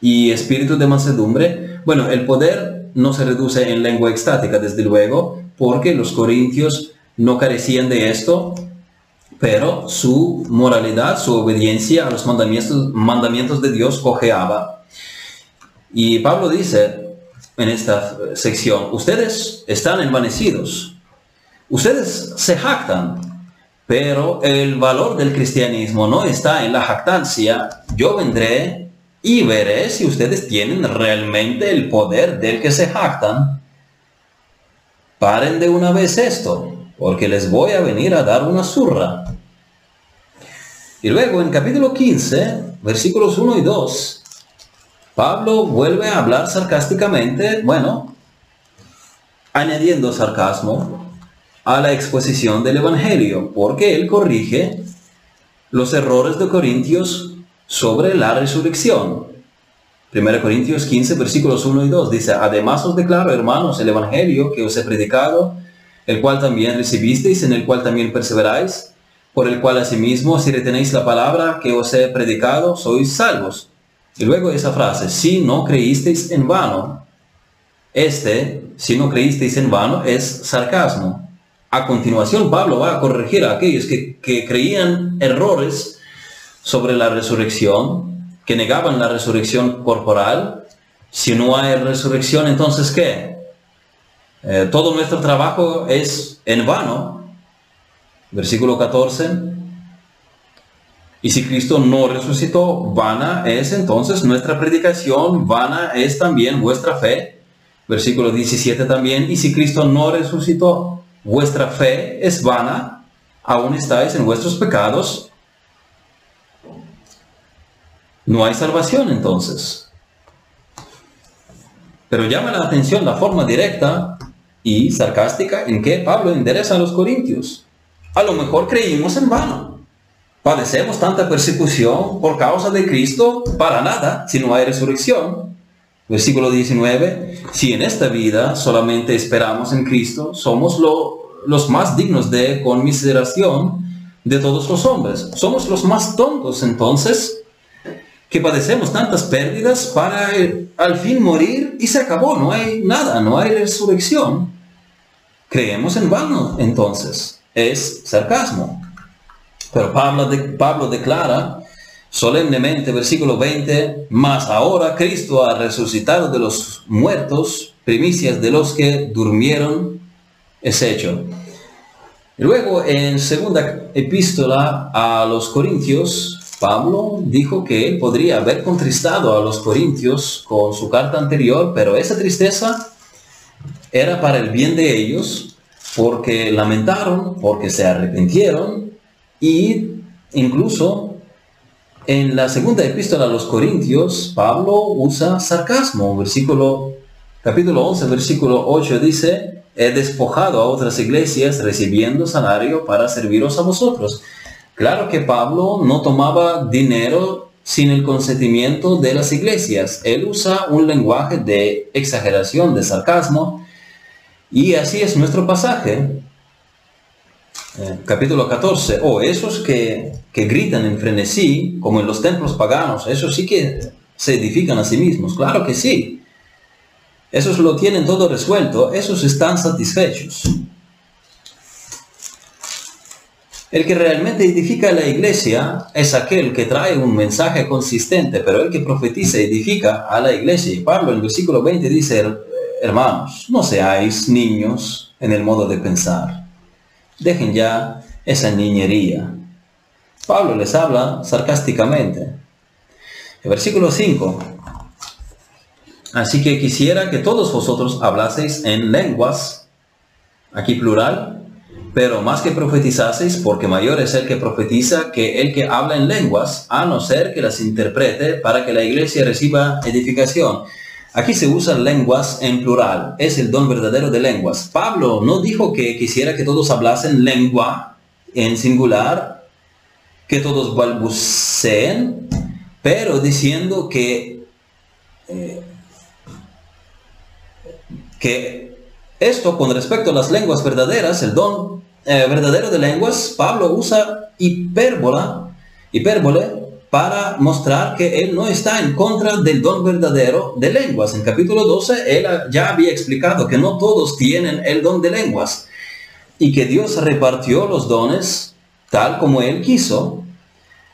y espíritu de mansedumbre? Bueno, el poder no se reduce en lengua extática, desde luego, porque los corintios no carecían de esto, pero su moralidad, su obediencia a los mandamientos, mandamientos de Dios cojeaba. Y Pablo dice en esta sección, ustedes están envanecidos, ustedes se jactan, pero el valor del cristianismo no está en la jactancia, yo vendré y veré si ustedes tienen realmente el poder del que se jactan. Paren de una vez esto, porque les voy a venir a dar una zurra. Y luego en capítulo 15, versículos 1 y 2, Pablo vuelve a hablar sarcásticamente, bueno, añadiendo sarcasmo a la exposición del Evangelio, porque él corrige los errores de Corintios sobre la resurrección. 1 Corintios 15, versículos 1 y 2 dice, Además os declaro, hermanos, el Evangelio que os he predicado, el cual también recibisteis, en el cual también perseveráis, por el cual asimismo, si retenéis la palabra que os he predicado, sois salvos. Y luego esa frase, si no creísteis en vano. Este, si no creísteis en vano, es sarcasmo. A continuación, Pablo va a corregir a aquellos que, que creían errores sobre la resurrección, que negaban la resurrección corporal. Si no hay resurrección, entonces ¿qué? Eh, todo nuestro trabajo es en vano. Versículo 14. Y si Cristo no resucitó, vana es entonces nuestra predicación, vana es también vuestra fe. Versículo 17 también. Y si Cristo no resucitó, vuestra fe es vana, aún estáis en vuestros pecados. No hay salvación entonces. Pero llama la atención la forma directa y sarcástica en que Pablo endereza a los corintios. A lo mejor creímos en vano. Padecemos tanta persecución por causa de Cristo para nada si no hay resurrección. Versículo 19. Si en esta vida solamente esperamos en Cristo, somos los más dignos de conmiseración de todos los hombres. Somos los más tontos entonces que padecemos tantas pérdidas para al fin morir y se acabó, no hay nada, no hay resurrección. Creemos en vano entonces. Es sarcasmo. Pero Pablo, Pablo declara solemnemente, versículo 20, mas ahora Cristo ha resucitado de los muertos, primicias de los que durmieron, es hecho. Luego en segunda epístola a los Corintios, Pablo dijo que él podría haber contristado a los Corintios con su carta anterior, pero esa tristeza era para el bien de ellos, porque lamentaron, porque se arrepintieron y incluso en la segunda epístola a los Corintios, Pablo usa sarcasmo. Versículo, capítulo 11, versículo 8 dice, he despojado a otras iglesias recibiendo salario para serviros a vosotros. Claro que Pablo no tomaba dinero sin el consentimiento de las iglesias. Él usa un lenguaje de exageración, de sarcasmo. Y así es nuestro pasaje. Eh, capítulo 14, o esos que, que gritan en frenesí, como en los templos paganos, esos sí que se edifican a sí mismos, claro que sí. Esos lo tienen todo resuelto, esos están satisfechos. El que realmente edifica la iglesia es aquel que trae un mensaje consistente, pero el que profetiza edifica a la iglesia. Y Pablo en el versículo 20 dice, hermanos, no seáis niños en el modo de pensar Dejen ya esa niñería. Pablo les habla sarcásticamente. El versículo 5. Así que quisiera que todos vosotros hablaseis en lenguas, aquí plural, pero más que profetizaseis, porque mayor es el que profetiza que el que habla en lenguas, a no ser que las interprete para que la iglesia reciba edificación. Aquí se usan lenguas en plural, es el don verdadero de lenguas. Pablo no dijo que quisiera que todos hablasen lengua en singular, que todos balbuceen, pero diciendo que, eh, que esto con respecto a las lenguas verdaderas, el don eh, verdadero de lenguas, Pablo usa hipérbola, hipérbole para mostrar que él no está en contra del don verdadero de lenguas. En capítulo 12 él ya había explicado que no todos tienen el don de lenguas y que Dios repartió los dones tal como él quiso,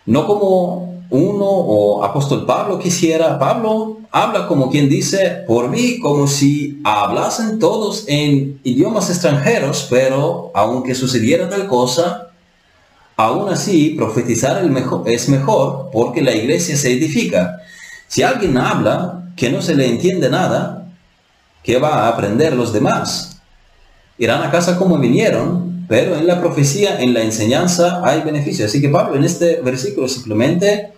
no como uno o apóstol Pablo quisiera. Pablo habla como quien dice, por mí, como si hablasen todos en idiomas extranjeros, pero aunque sucediera tal cosa, Aún así, profetizar es mejor porque la iglesia se edifica. Si alguien habla que no se le entiende nada, ¿qué va a aprender los demás? Irán a casa como vinieron, pero en la profecía, en la enseñanza hay beneficio. Así que Pablo en este versículo simplemente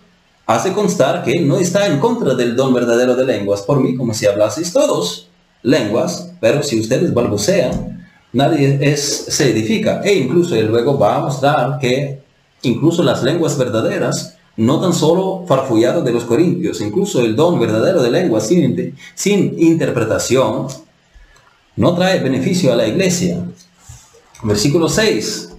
hace constar que no está en contra del don verdadero de lenguas. Por mí, como si hablaseis todos lenguas, pero si ustedes balbucean, nadie es, se edifica. E incluso luego va a mostrar que incluso las lenguas verdaderas, no tan solo farfullado de los corintios, incluso el don verdadero de lenguas sin, sin interpretación, no trae beneficio a la iglesia. Versículo 6.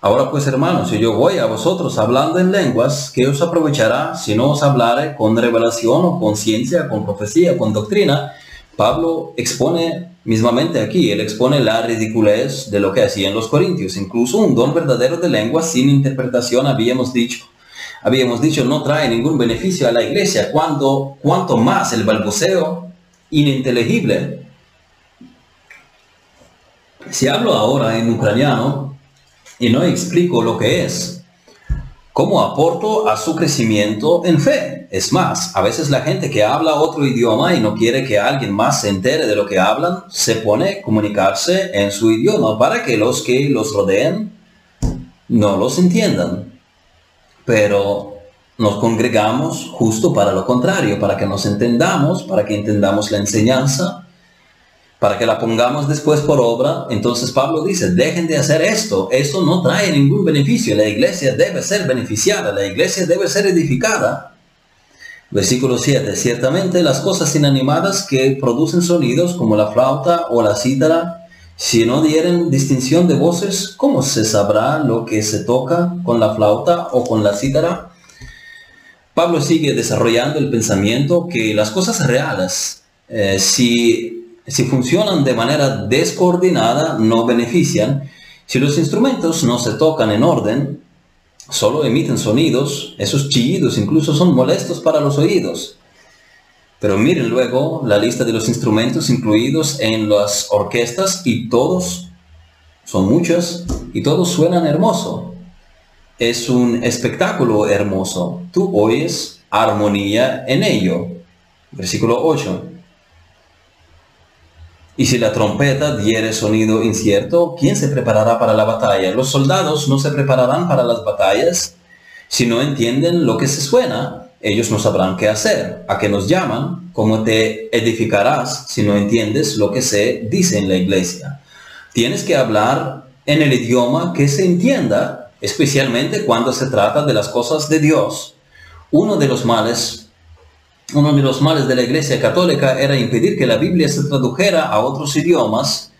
Ahora pues hermanos, si yo voy a vosotros hablando en lenguas, ¿qué os aprovechará si no os hablare con revelación o con ciencia, con profecía, con doctrina? Pablo expone mismamente aquí, él expone la ridiculez de lo que hacían los corintios. Incluso un don verdadero de lenguas sin interpretación, habíamos dicho. Habíamos dicho, no trae ningún beneficio a la iglesia. Cuando, cuanto más el balbuceo ininteligible. Si hablo ahora en ucraniano, y no explico lo que es. ¿Cómo aporto a su crecimiento en fe? Es más, a veces la gente que habla otro idioma y no quiere que alguien más se entere de lo que hablan, se pone a comunicarse en su idioma para que los que los rodeen no los entiendan. Pero nos congregamos justo para lo contrario, para que nos entendamos, para que entendamos la enseñanza para que la pongamos después por obra. Entonces Pablo dice, dejen de hacer esto, esto no trae ningún beneficio, la iglesia debe ser beneficiada, la iglesia debe ser edificada. Versículo 7, ciertamente las cosas inanimadas que producen sonidos como la flauta o la cítara, si no dieren distinción de voces, ¿cómo se sabrá lo que se toca con la flauta o con la cítara? Pablo sigue desarrollando el pensamiento que las cosas reales, eh, si si funcionan de manera descoordinada, no benefician. Si los instrumentos no se tocan en orden, solo emiten sonidos, esos chillidos incluso son molestos para los oídos. Pero miren luego la lista de los instrumentos incluidos en las orquestas y todos, son muchos, y todos suenan hermoso. Es un espectáculo hermoso. Tú oyes armonía en ello. Versículo 8. Y si la trompeta diere sonido incierto, ¿quién se preparará para la batalla? Los soldados no se prepararán para las batallas. Si no entienden lo que se suena, ellos no sabrán qué hacer. ¿A qué nos llaman? ¿Cómo te edificarás si no entiendes lo que se dice en la iglesia? Tienes que hablar en el idioma que se entienda, especialmente cuando se trata de las cosas de Dios. Uno de los males uno de los males de la Iglesia Católica era impedir que la Biblia se tradujera a otros idiomas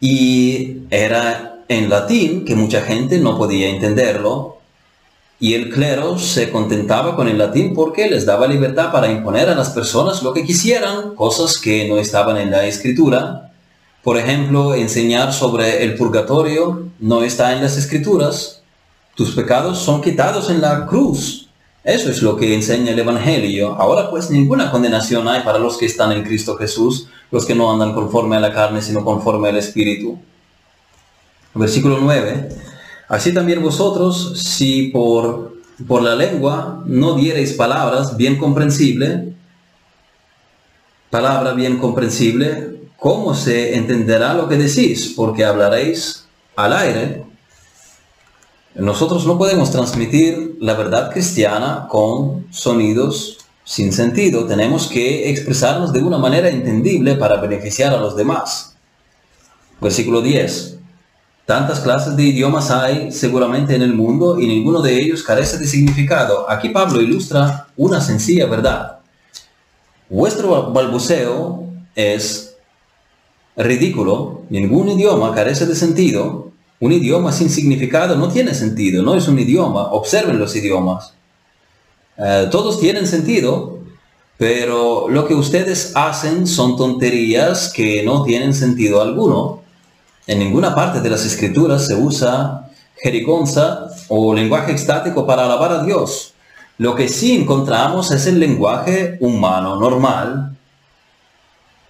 y era en latín que mucha gente no podía entenderlo y el clero se contentaba con el latín porque les daba libertad para imponer a las personas lo que quisieran, cosas que no estaban en la escritura. Por ejemplo, enseñar sobre el purgatorio no está en las escrituras. Tus pecados son quitados en la cruz. Eso es lo que enseña el Evangelio. Ahora pues ninguna condenación hay para los que están en Cristo Jesús, los que no andan conforme a la carne, sino conforme al Espíritu. Versículo 9. Así también vosotros, si por, por la lengua no diereis palabras bien comprensible, palabra bien comprensible, ¿cómo se entenderá lo que decís? Porque hablaréis al aire nosotros no podemos transmitir la verdad cristiana con sonidos sin sentido. Tenemos que expresarnos de una manera entendible para beneficiar a los demás. Versículo 10. Tantas clases de idiomas hay seguramente en el mundo y ninguno de ellos carece de significado. Aquí Pablo ilustra una sencilla verdad. Vuestro balbuceo es ridículo, ningún idioma carece de sentido, un idioma sin significado no tiene sentido, no es un idioma. Observen los idiomas. Eh, todos tienen sentido, pero lo que ustedes hacen son tonterías que no tienen sentido alguno. En ninguna parte de las escrituras se usa jerigonza o lenguaje estático para alabar a Dios. Lo que sí encontramos es el lenguaje humano normal.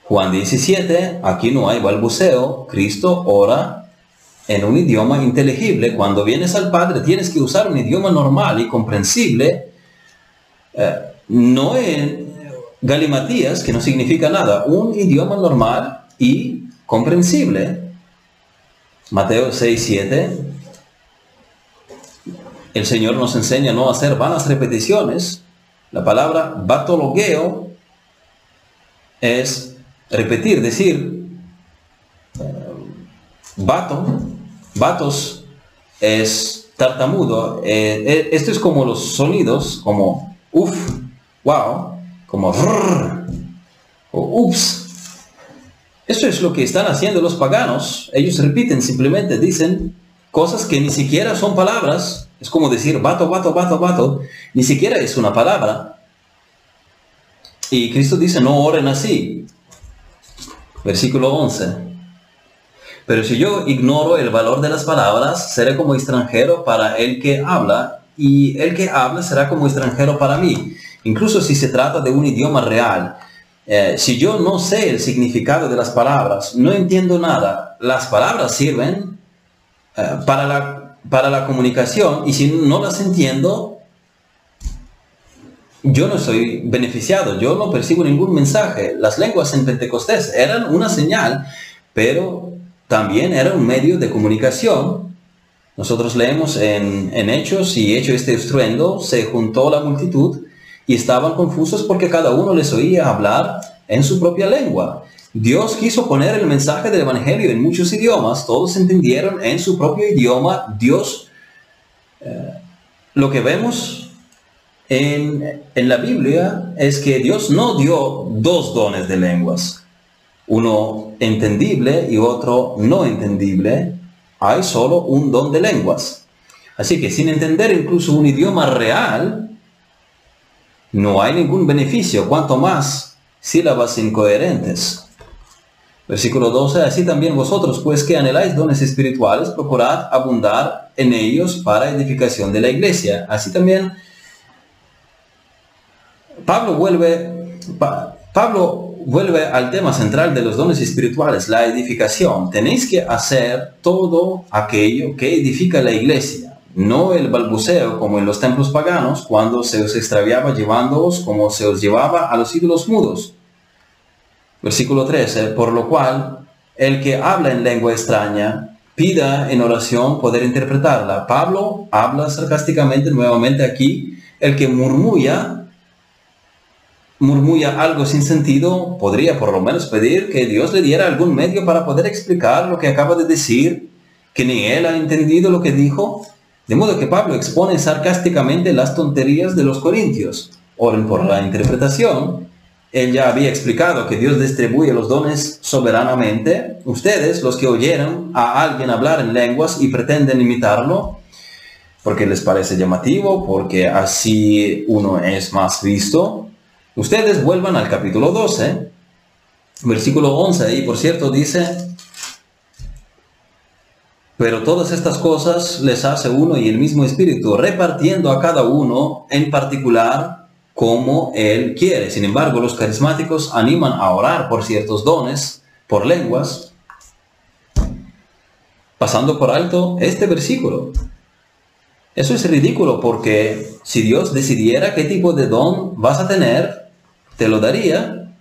Juan 17, aquí no hay balbuceo, Cristo ora en un idioma inteligible. Cuando vienes al Padre tienes que usar un idioma normal y comprensible. Eh, no en galimatías, que no significa nada, un idioma normal y comprensible. Mateo 6, 7. El Señor nos enseña a no hacer vanas repeticiones. La palabra batologueo es repetir, decir, vato, vatos es tartamudo. Eh, eh, esto es como los sonidos, como uff, wow, como o ups. Eso es lo que están haciendo los paganos. Ellos repiten, simplemente dicen cosas que ni siquiera son palabras. Es como decir vato, vato, vato, vato. Ni siquiera es una palabra. Y Cristo dice, no oren así. Versículo 11. Pero si yo ignoro el valor de las palabras, seré como extranjero para el que habla, y el que habla será como extranjero para mí. Incluso si se trata de un idioma real. Eh, si yo no sé el significado de las palabras, no entiendo nada, las palabras sirven eh, para, la, para la comunicación y si no las entiendo, yo no soy beneficiado, yo no percibo ningún mensaje. Las lenguas en Pentecostés eran una señal, pero también era un medio de comunicación. Nosotros leemos en, Hechos y hecho este estruendo, se juntó la multitud y estaban confusos porque cada uno les oía hablar en su propia lengua. Dios quiso poner el mensaje del Evangelio en muchos idiomas, todos entendieron en su propio idioma. Dios, eh, lo que vemos en, en la Biblia es que Dios no dio dos dones de lenguas uno entendible y otro no entendible, hay solo un don de lenguas. Así que sin entender incluso un idioma real, no hay ningún beneficio, cuanto más sílabas incoherentes. Versículo 12, así también vosotros, pues que anheláis dones espirituales, procurad abundar en ellos para edificación de la iglesia. Así también Pablo vuelve, Pablo vuelve al tema central de los dones espirituales, la edificación. Tenéis que hacer todo aquello que edifica la iglesia, no el balbuceo como en los templos paganos, cuando se os extraviaba llevándoos como se os llevaba a los ídolos mudos. Versículo 13, por lo cual, el que habla en lengua extraña, pida en oración poder interpretarla. Pablo habla sarcásticamente nuevamente aquí, el que murmulla murmulla algo sin sentido, podría por lo menos pedir que Dios le diera algún medio para poder explicar lo que acaba de decir, que ni él ha entendido lo que dijo. De modo que Pablo expone sarcásticamente las tonterías de los corintios. Oren por la interpretación. Él ya había explicado que Dios distribuye los dones soberanamente. Ustedes, los que oyeron a alguien hablar en lenguas y pretenden imitarlo, porque les parece llamativo, porque así uno es más visto, Ustedes vuelvan al capítulo 12, versículo 11, y por cierto dice, pero todas estas cosas les hace uno y el mismo espíritu, repartiendo a cada uno en particular como él quiere. Sin embargo, los carismáticos animan a orar por ciertos dones, por lenguas, pasando por alto este versículo. Eso es ridículo porque si Dios decidiera qué tipo de don vas a tener, te lo daría.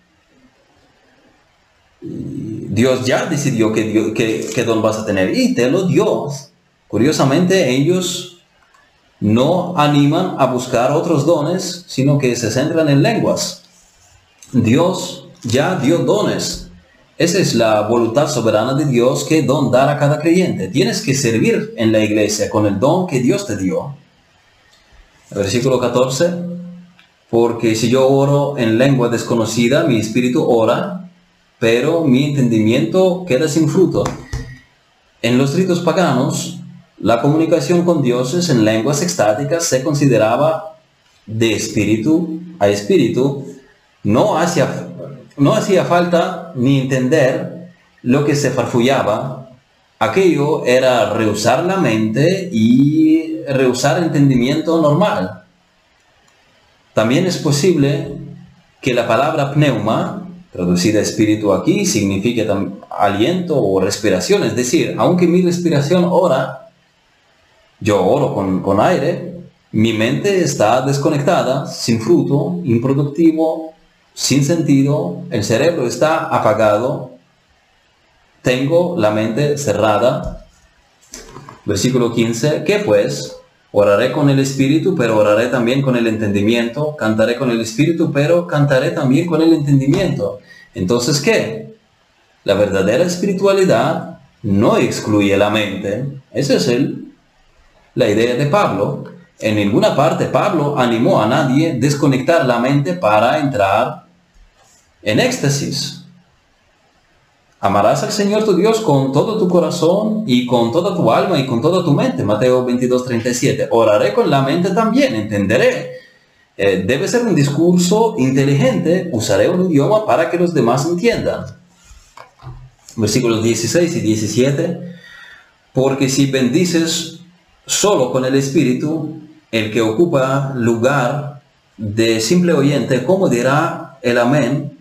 Dios ya decidió que, don vas a tener y te lo dio. Curiosamente, ellos no animan a buscar otros dones, sino que se centran en lenguas. Dios ya dio dones. Esa es la voluntad soberana de Dios que don dar a cada creyente. Tienes que servir en la iglesia con el don que Dios te dio. Versículo 14 porque si yo oro en lengua desconocida, mi espíritu ora, pero mi entendimiento queda sin fruto. En los ritos paganos, la comunicación con dioses en lenguas extáticas se consideraba de espíritu a espíritu. No hacía, no hacía falta ni entender lo que se farfullaba. Aquello era rehusar la mente y rehusar entendimiento normal. También es posible que la palabra pneuma, traducida espíritu aquí, signifique aliento o respiración. Es decir, aunque mi respiración ora, yo oro con, aire, Mi mente está desconectada, sin fruto, improductivo, sin sentido, el cerebro está apagado, tengo la mente cerrada. Versículo 15, ¿qué pues? Oraré con el espíritu, pero oraré también con el entendimiento. Cantaré con el espíritu, pero cantaré también con el entendimiento. Entonces, ¿qué? La verdadera espiritualidad no excluye la mente. Esa es el, la idea de Pablo. En ninguna parte Pablo animó a nadie desconectar la mente para entrar en éxtasis. Amarás al Señor tu Dios con todo tu corazón y con toda tu alma y con toda tu mente. Mateo 22, 37. Oraré con la mente también, entenderé. Eh, debe ser un discurso inteligente. Usaré un idioma para que los demás entiendan. Versículos 16 y 17. Porque si bendices solo con el Espíritu, el que ocupa lugar de simple oyente, ¿cómo dirá el amén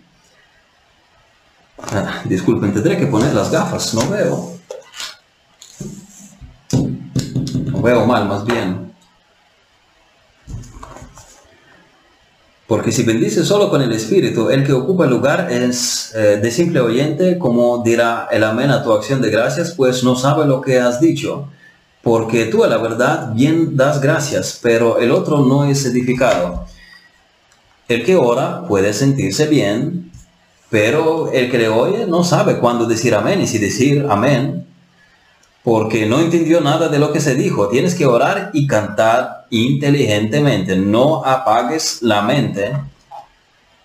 Ah, disculpen, tendré que poner las gafas, no veo. No veo mal, más bien. Porque si bendice solo con el Espíritu, el que ocupa el lugar es eh, de simple oyente, como dirá el amén a tu acción de gracias, pues no sabe lo que has dicho. Porque tú a la verdad bien das gracias, pero el otro no es edificado. El que ora puede sentirse bien, pero el que le oye no sabe cuándo decir amén y si decir amén, porque no entendió nada de lo que se dijo. Tienes que orar y cantar inteligentemente. No apagues la mente.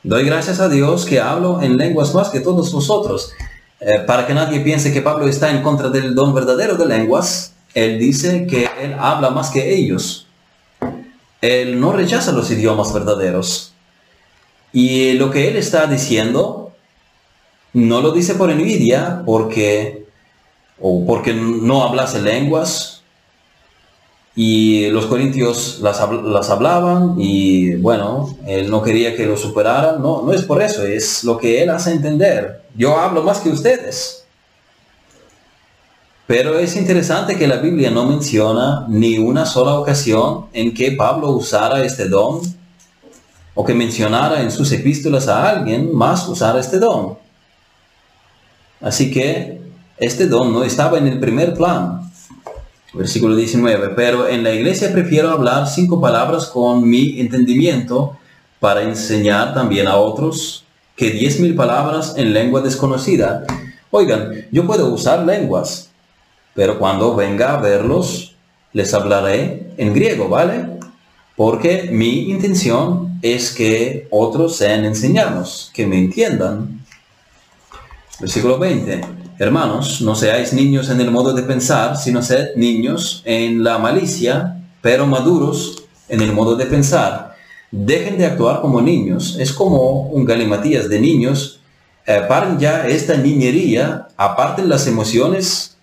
Doy gracias a Dios que hablo en lenguas más que todos vosotros. Eh, para que nadie piense que Pablo está en contra del don verdadero de lenguas, él dice que él habla más que ellos. Él no rechaza los idiomas verdaderos. Y lo que él está diciendo no lo dice por envidia, porque, o porque no hablase lenguas, y los corintios las, las, hablaban y bueno, él no quería que lo superaran. No, no es por eso, es lo que él hace entender. Yo hablo más que ustedes. Pero es interesante que la Biblia no menciona ni una sola ocasión en que Pablo usara este don o que mencionara en sus epístolas a alguien más usar este don. Así que este don no estaba en el primer plan. Versículo 19. Pero en la iglesia prefiero hablar cinco palabras con mi entendimiento para enseñar también a otros que diez mil palabras en lengua desconocida. Oigan, yo puedo usar lenguas, pero cuando venga a verlos, les hablaré en griego, ¿vale? Porque mi intención es que otros sean enseñados, que me entiendan. Versículo 20. Hermanos, no seáis niños en el modo de pensar, sino sed niños en la malicia, pero maduros en el modo de pensar. Dejen de actuar como niños. Es como un galimatías de niños. Eh, paren ya esta niñería, aparten las emociones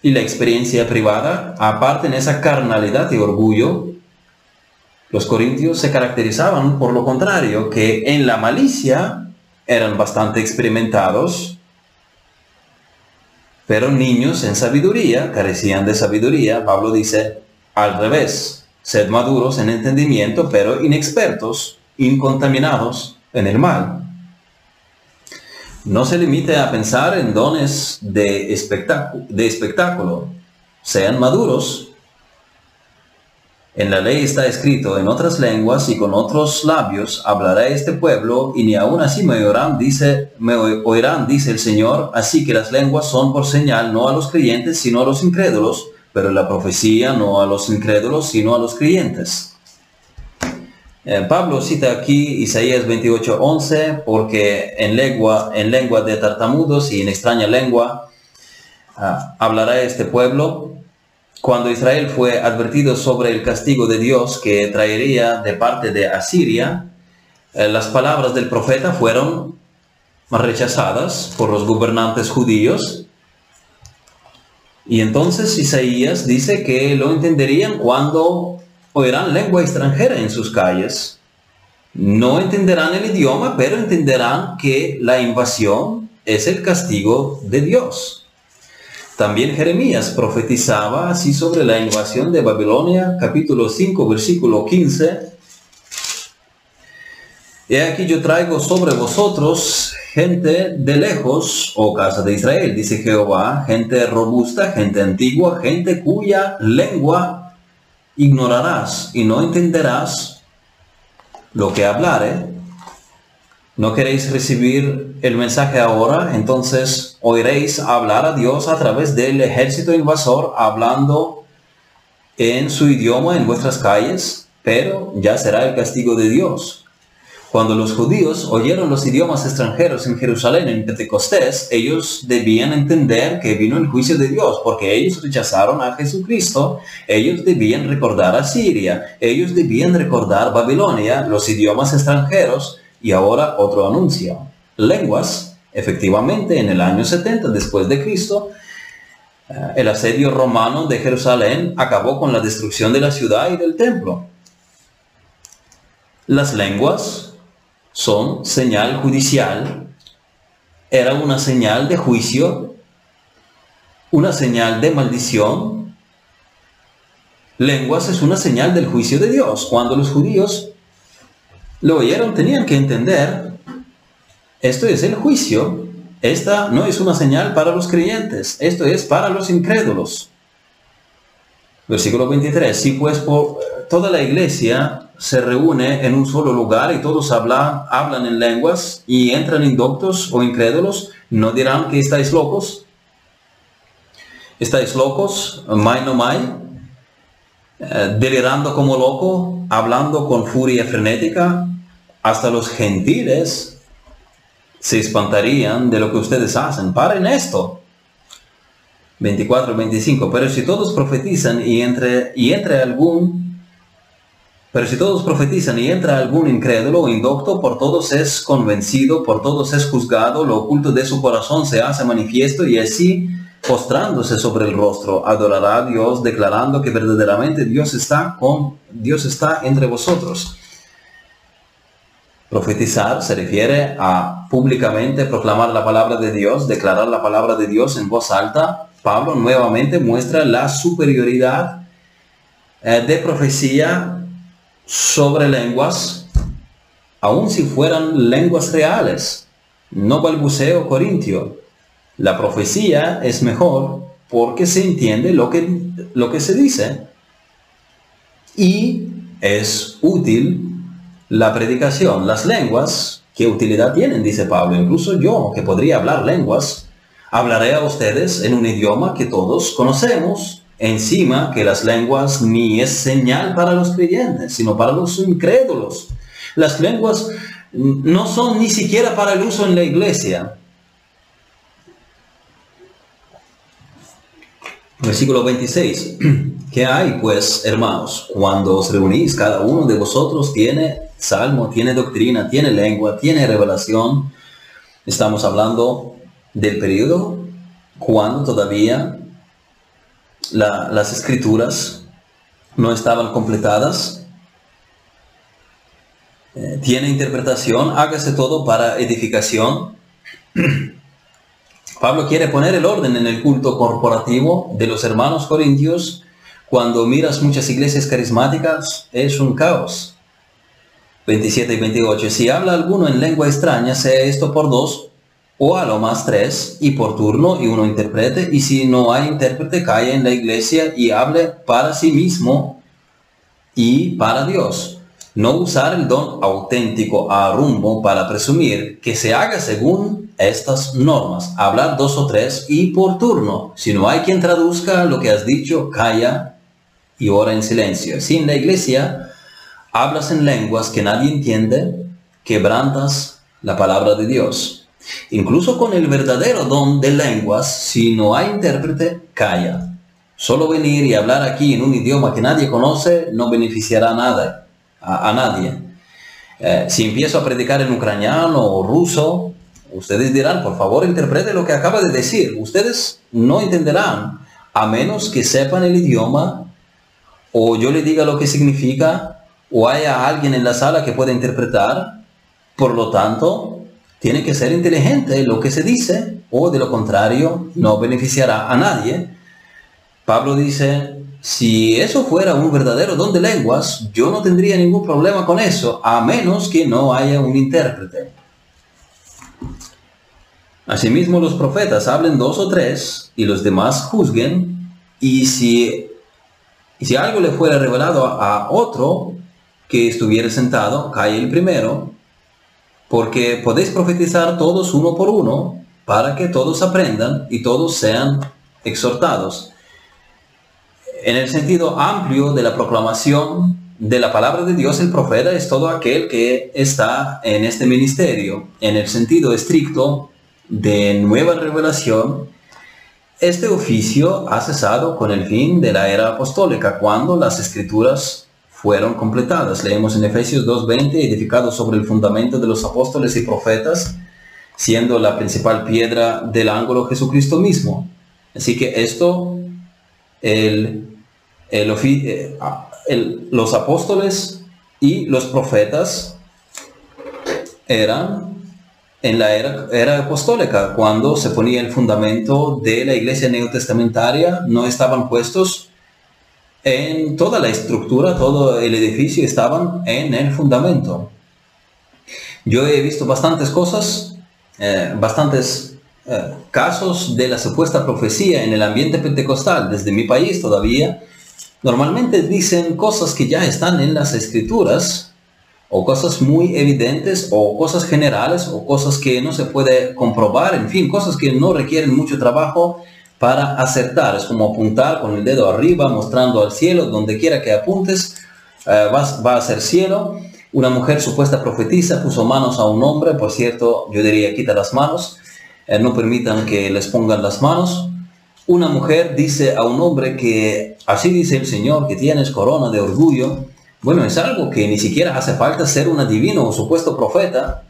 y la experiencia privada, aparten esa carnalidad y orgullo. Los corintios se caracterizaban por lo contrario, que en la malicia eran bastante experimentados, pero niños en sabiduría carecían de sabiduría. Pablo dice al revés, sed maduros en entendimiento, pero inexpertos, incontaminados en el mal. No se limite a pensar en dones de, espectáculo, de espectáculo. Sean maduros en la ley está escrito, en otras lenguas y con otros labios hablará este pueblo, y ni aun así me oirán, dice, me oirán, dice el Señor, así que las lenguas son por señal no a los creyentes, sino a los incrédulos, pero la profecía no a los incrédulos, sino a los creyentes. Eh, Pablo cita aquí Isaías 28:11, porque en lengua, en lengua de tartamudos y en extraña lengua ah, hablará este pueblo, cuando Israel fue advertido sobre el castigo de Dios que traería de parte de Asiria, eh, las palabras del profeta fueron rechazadas por los gobernantes judíos. Y entonces Isaías dice que lo entenderían cuando oirán lengua extranjera en sus calles. No entenderán el idioma, pero entenderán que la invasión es el castigo de Dios. También Jeremías profetizaba así sobre la invasión de Babilonia, capítulo 5, versículo 15. He aquí yo traigo sobre vosotros gente de lejos, oh casa de Israel, dice Jehová, gente robusta, gente antigua, gente cuya lengua ignorarás y no entenderás lo que hablare. ¿No queréis recibir el mensaje ahora? Entonces oiréis hablar a Dios a través del ejército invasor, hablando en su idioma en vuestras calles, pero ya será el castigo de Dios. Cuando los judíos oyeron los idiomas extranjeros en Jerusalén en Pentecostés, ellos debían entender que vino el juicio de Dios, porque ellos rechazaron a Jesucristo, ellos debían recordar a Siria, ellos debían recordar Babilonia, los idiomas extranjeros, y ahora otro anuncio. Lenguas, efectivamente, en el año 70 después de Cristo, eh, el asedio romano de Jerusalén acabó con la destrucción de la ciudad y del templo. Las lenguas son señal judicial, era una señal de juicio, una señal de maldición. Lenguas es una señal del juicio de Dios. Cuando los judíos lo oyeron, tenían que entender, esto es el juicio, esta no es una señal para los creyentes, esto es para los incrédulos. Versículo 23, si pues por toda la iglesia se reúne en un solo lugar y todos hablan, en lenguas y entran indoctos o incrédulos, ¿no dirán que estáis locos? ¿Estáis locos? ¿Mai no mai? Eh, delirando como loco, hablando con furia frenética, hasta los gentiles se espantarían de lo que ustedes hacen. Paren esto. 24, 25. Pero si todos profetizan y entre, y entre algún pero si todos profetizan y entra algún incrédulo o indocto, por todos es convencido, por todos es juzgado, lo oculto de su corazón se hace manifiesto y así, postrándose sobre el rostro, adorará a Dios, declarando que verdaderamente Dios está con Dios está entre vosotros. Profetizar se refiere a públicamente proclamar la palabra de Dios, declarar la palabra de Dios en voz alta. Pablo nuevamente muestra la superioridad eh, de profecía sobre lenguas, aun si fueran lenguas reales, no balbuceo corintio. La profecía es mejor porque se entiende lo que, lo que se dice. Y es útil la predicación. Las lenguas, ¿qué utilidad tienen? Dice Pablo. Incluso yo, que podría hablar lenguas, hablaré a ustedes en un idioma que todos conocemos Encima que las lenguas ni es señal para los creyentes, sino para los incrédulos. Las lenguas no son ni siquiera para el uso en la iglesia. Versículo 26. (clears throat) ¿Qué hay pues, hermanos? Cuando os reunís, cada uno de vosotros tiene salmo, tiene doctrina, tiene lengua, tiene revelación. Estamos hablando del periodo cuando todavía las escrituras no estaban completadas. Eh, tiene interpretación, hágase todo para edificación. (clears throat) Pablo quiere poner el orden en el culto corporativo de los hermanos corintios. Cuando miras muchas iglesias carismáticas, es un caos. 27 y 28. Si habla alguno en lengua extraña, sea esto por dos o a lo más tres, y por turno, y uno interprete, y si no hay intérprete, cae en la iglesia y hable para sí mismo y para Dios. No usar el don auténtico a rumbo para presumir que se haga según estas normas. Hablar dos o tres y por turno. Si no hay quien traduzca lo que has dicho, calla y ora en silencio. Si en la iglesia hablas en lenguas que nadie entiende, quebrantas la palabra de Dios. Incluso con el verdadero don de lenguas, si no hay intérprete, calla. Solo venir y hablar aquí en un idioma que nadie conoce no beneficiará a, nada, a, nadie. Eh, si empiezo a predicar en ucraniano o ruso, ustedes dirán, por favor, interprete lo que acaba de decir. Ustedes no entenderán, a menos que sepan el idioma, o yo le diga lo que significa, o haya alguien en la sala que pueda interpretar. Por lo tanto, tiene que ser inteligente lo que se dice o de lo contrario no beneficiará a nadie. Pablo dice, si eso fuera un verdadero don de lenguas, yo no tendría ningún problema con eso, a menos que no haya un intérprete. Asimismo, los profetas hablen dos o tres y los demás juzguen, y si, algo le fuera revelado a, a otro que estuviera sentado, cae el primero, porque podéis profetizar todos uno por uno, para que todos aprendan y todos sean exhortados en el sentido amplio de la proclamación de la palabra de Dios, el profeta es todo aquel que está en este ministerio. En el sentido estricto de nueva revelación, este oficio ha cesado con el fin de la era apostólica, cuando las escrituras fueron completadas. Leemos en Efesios 2.20, edificado sobre el fundamento de los apóstoles y profetas, siendo la principal piedra del ángulo Jesucristo mismo. Así que esto, el eh, los apóstoles y los profetas eran en la era, apostólica, cuando se ponía el fundamento de la iglesia neotestamentaria, no estaban puestos en toda la estructura, todo el edificio estaban en el fundamento. Yo he visto bastantes cosas, eh, bastantes eh, casos de la supuesta profecía en el ambiente pentecostal, desde mi país todavía, Normalmente dicen cosas que ya están en las escrituras, o cosas muy evidentes, o cosas generales, o cosas que no se puede comprobar, en fin, cosas que no requieren mucho trabajo para acertar. Es como apuntar con el dedo arriba, mostrando al cielo, donde quiera que apuntes, eh, va, a ser cielo. Una mujer supuesta profetiza puso manos a un hombre, por cierto, yo diría quita las manos, eh, no permitan que les pongan las manos. Una mujer dice a un hombre que así dice el Señor, que tienes corona de orgullo. Bueno, es algo que ni siquiera hace falta ser un adivino o supuesto profeta.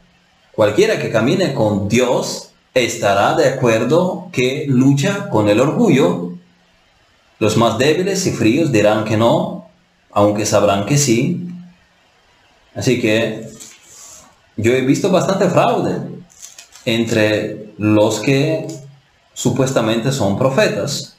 Cualquiera que camine con Dios estará de acuerdo que lucha con el orgullo. Los más débiles y fríos dirán que no, aunque sabrán que sí. Así que yo he visto bastante fraude entre los que supuestamente son profetas.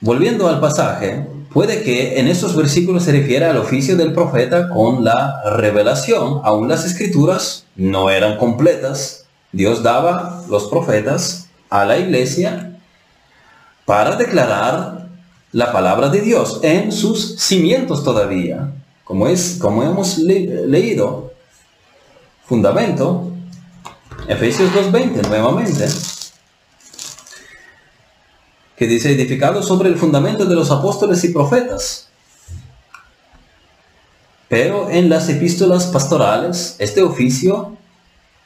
Volviendo al pasaje, puede que en estos versículos se refiera al oficio del profeta con la revelación. Aún las escrituras no eran completas. Dios daba los profetas a la iglesia para declarar la palabra de Dios en sus cimientos todavía, como, es, como hemos leído. Fundamento, Efesios 2.20 nuevamente que dice edificado sobre el fundamento de los apóstoles y profetas. Pero en las epístolas pastorales este oficio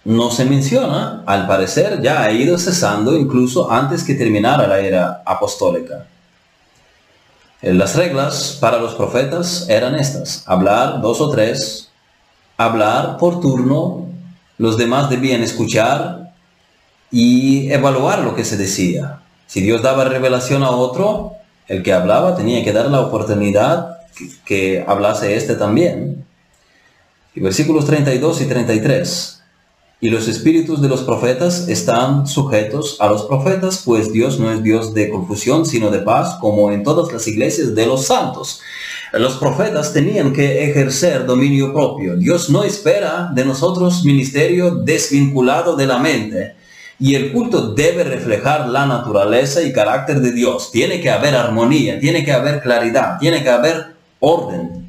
no se menciona, al parecer ya ha ido cesando incluso antes que terminara la era apostólica. Las reglas para los profetas eran estas, hablar dos o tres, hablar por turno, los demás debían escuchar y evaluar lo que se decía. Si Dios daba revelación a otro, el que hablaba tenía que dar la oportunidad que, hablase este también. Y versículos 32 y 33. Y los espíritus de los profetas están sujetos a los profetas, pues Dios no es Dios de confusión, sino de paz, como en todas las iglesias de los santos. Los profetas tenían que ejercer dominio propio. Dios no espera de nosotros ministerio desvinculado de la mente y el culto debe reflejar la naturaleza y carácter de Dios. Tiene que haber armonía, tiene que haber claridad, tiene que haber orden.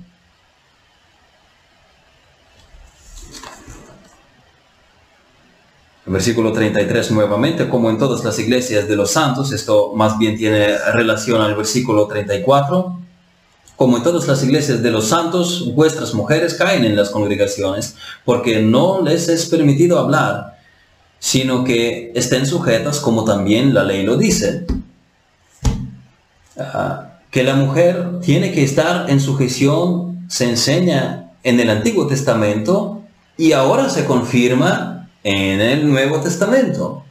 Versículo 33 nuevamente, como en todas las iglesias de los santos, esto más bien tiene relación al versículo 34. Como en todas las iglesias de los santos, vuestras mujeres caen en las congregaciones, porque no les es permitido hablar sino que estén sujetas como también la ley lo dice. Ah, que la mujer tiene que estar en sujeción, se enseña en el Antiguo Testamento y ahora se confirma en el Nuevo Testamento.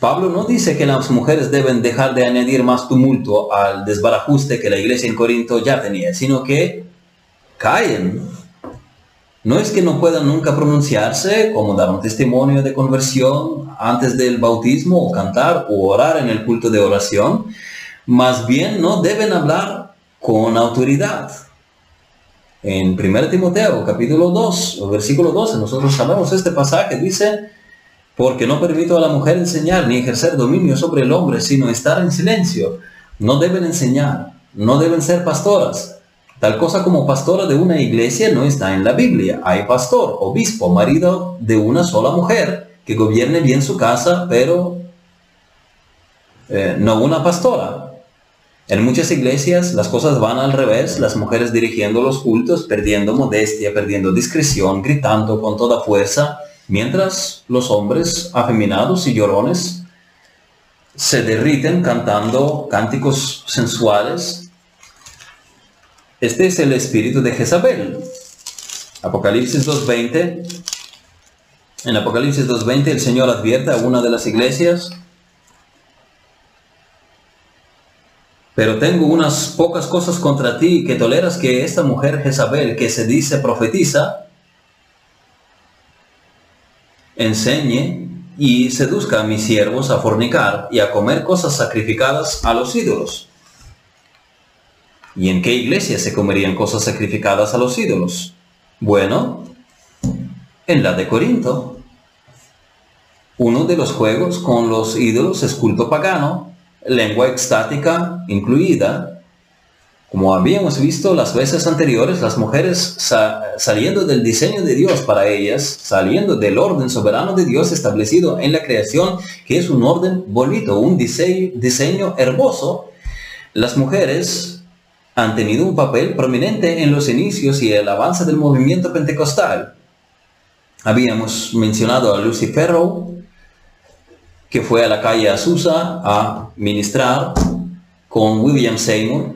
Pablo no dice que las mujeres deben dejar de añadir más tumulto al desbarajuste que la iglesia en Corinto ya tenía, sino que caen No es que no puedan nunca pronunciarse, como dar un testimonio de conversión antes del bautismo, o cantar, o orar en el culto de oración, más bien no deben hablar con autoridad. En 1 Timoteo capítulo 2, versículo 12, nosotros sabemos este pasaje, dice, porque no permito a la mujer enseñar ni ejercer dominio sobre el hombre, sino estar en silencio. No deben enseñar, no deben ser pastoras, Tal cosa como pastora de una iglesia no está en la Biblia. Hay pastor, obispo, marido de una sola mujer que gobierne bien su casa, pero eh, no una pastora. En muchas iglesias las cosas van al revés, las mujeres dirigiendo los cultos, perdiendo modestia, perdiendo discreción, gritando con toda fuerza, mientras los hombres afeminados y llorones se derriten cantando cánticos sensuales este es el espíritu de Jezabel. Apocalipsis 2.20. En Apocalipsis 2.20 el Señor advierte a una de las iglesias. Pero tengo unas pocas cosas contra ti que toleras que esta mujer Jezabel, que se dice profetiza, enseñe y seduzca a mis siervos a fornicar y a comer cosas sacrificadas a los ídolos ¿Y en qué iglesia se comerían cosas sacrificadas a los ídolos? Bueno, en la de Corinto. Uno de los juegos con los ídolos es culto pagano, lengua extática incluida. Como habíamos visto las veces anteriores, las mujeres saliendo del diseño de Dios para ellas, saliendo del orden soberano de Dios establecido en la creación, que es un orden bonito, un diseño, diseño hermoso, las mujeres han tenido un papel prominente en los inicios y el avance del movimiento pentecostal. Habíamos mencionado a Lucy Ferro, que fue a la calle Azusa a ministrar con William Seymour.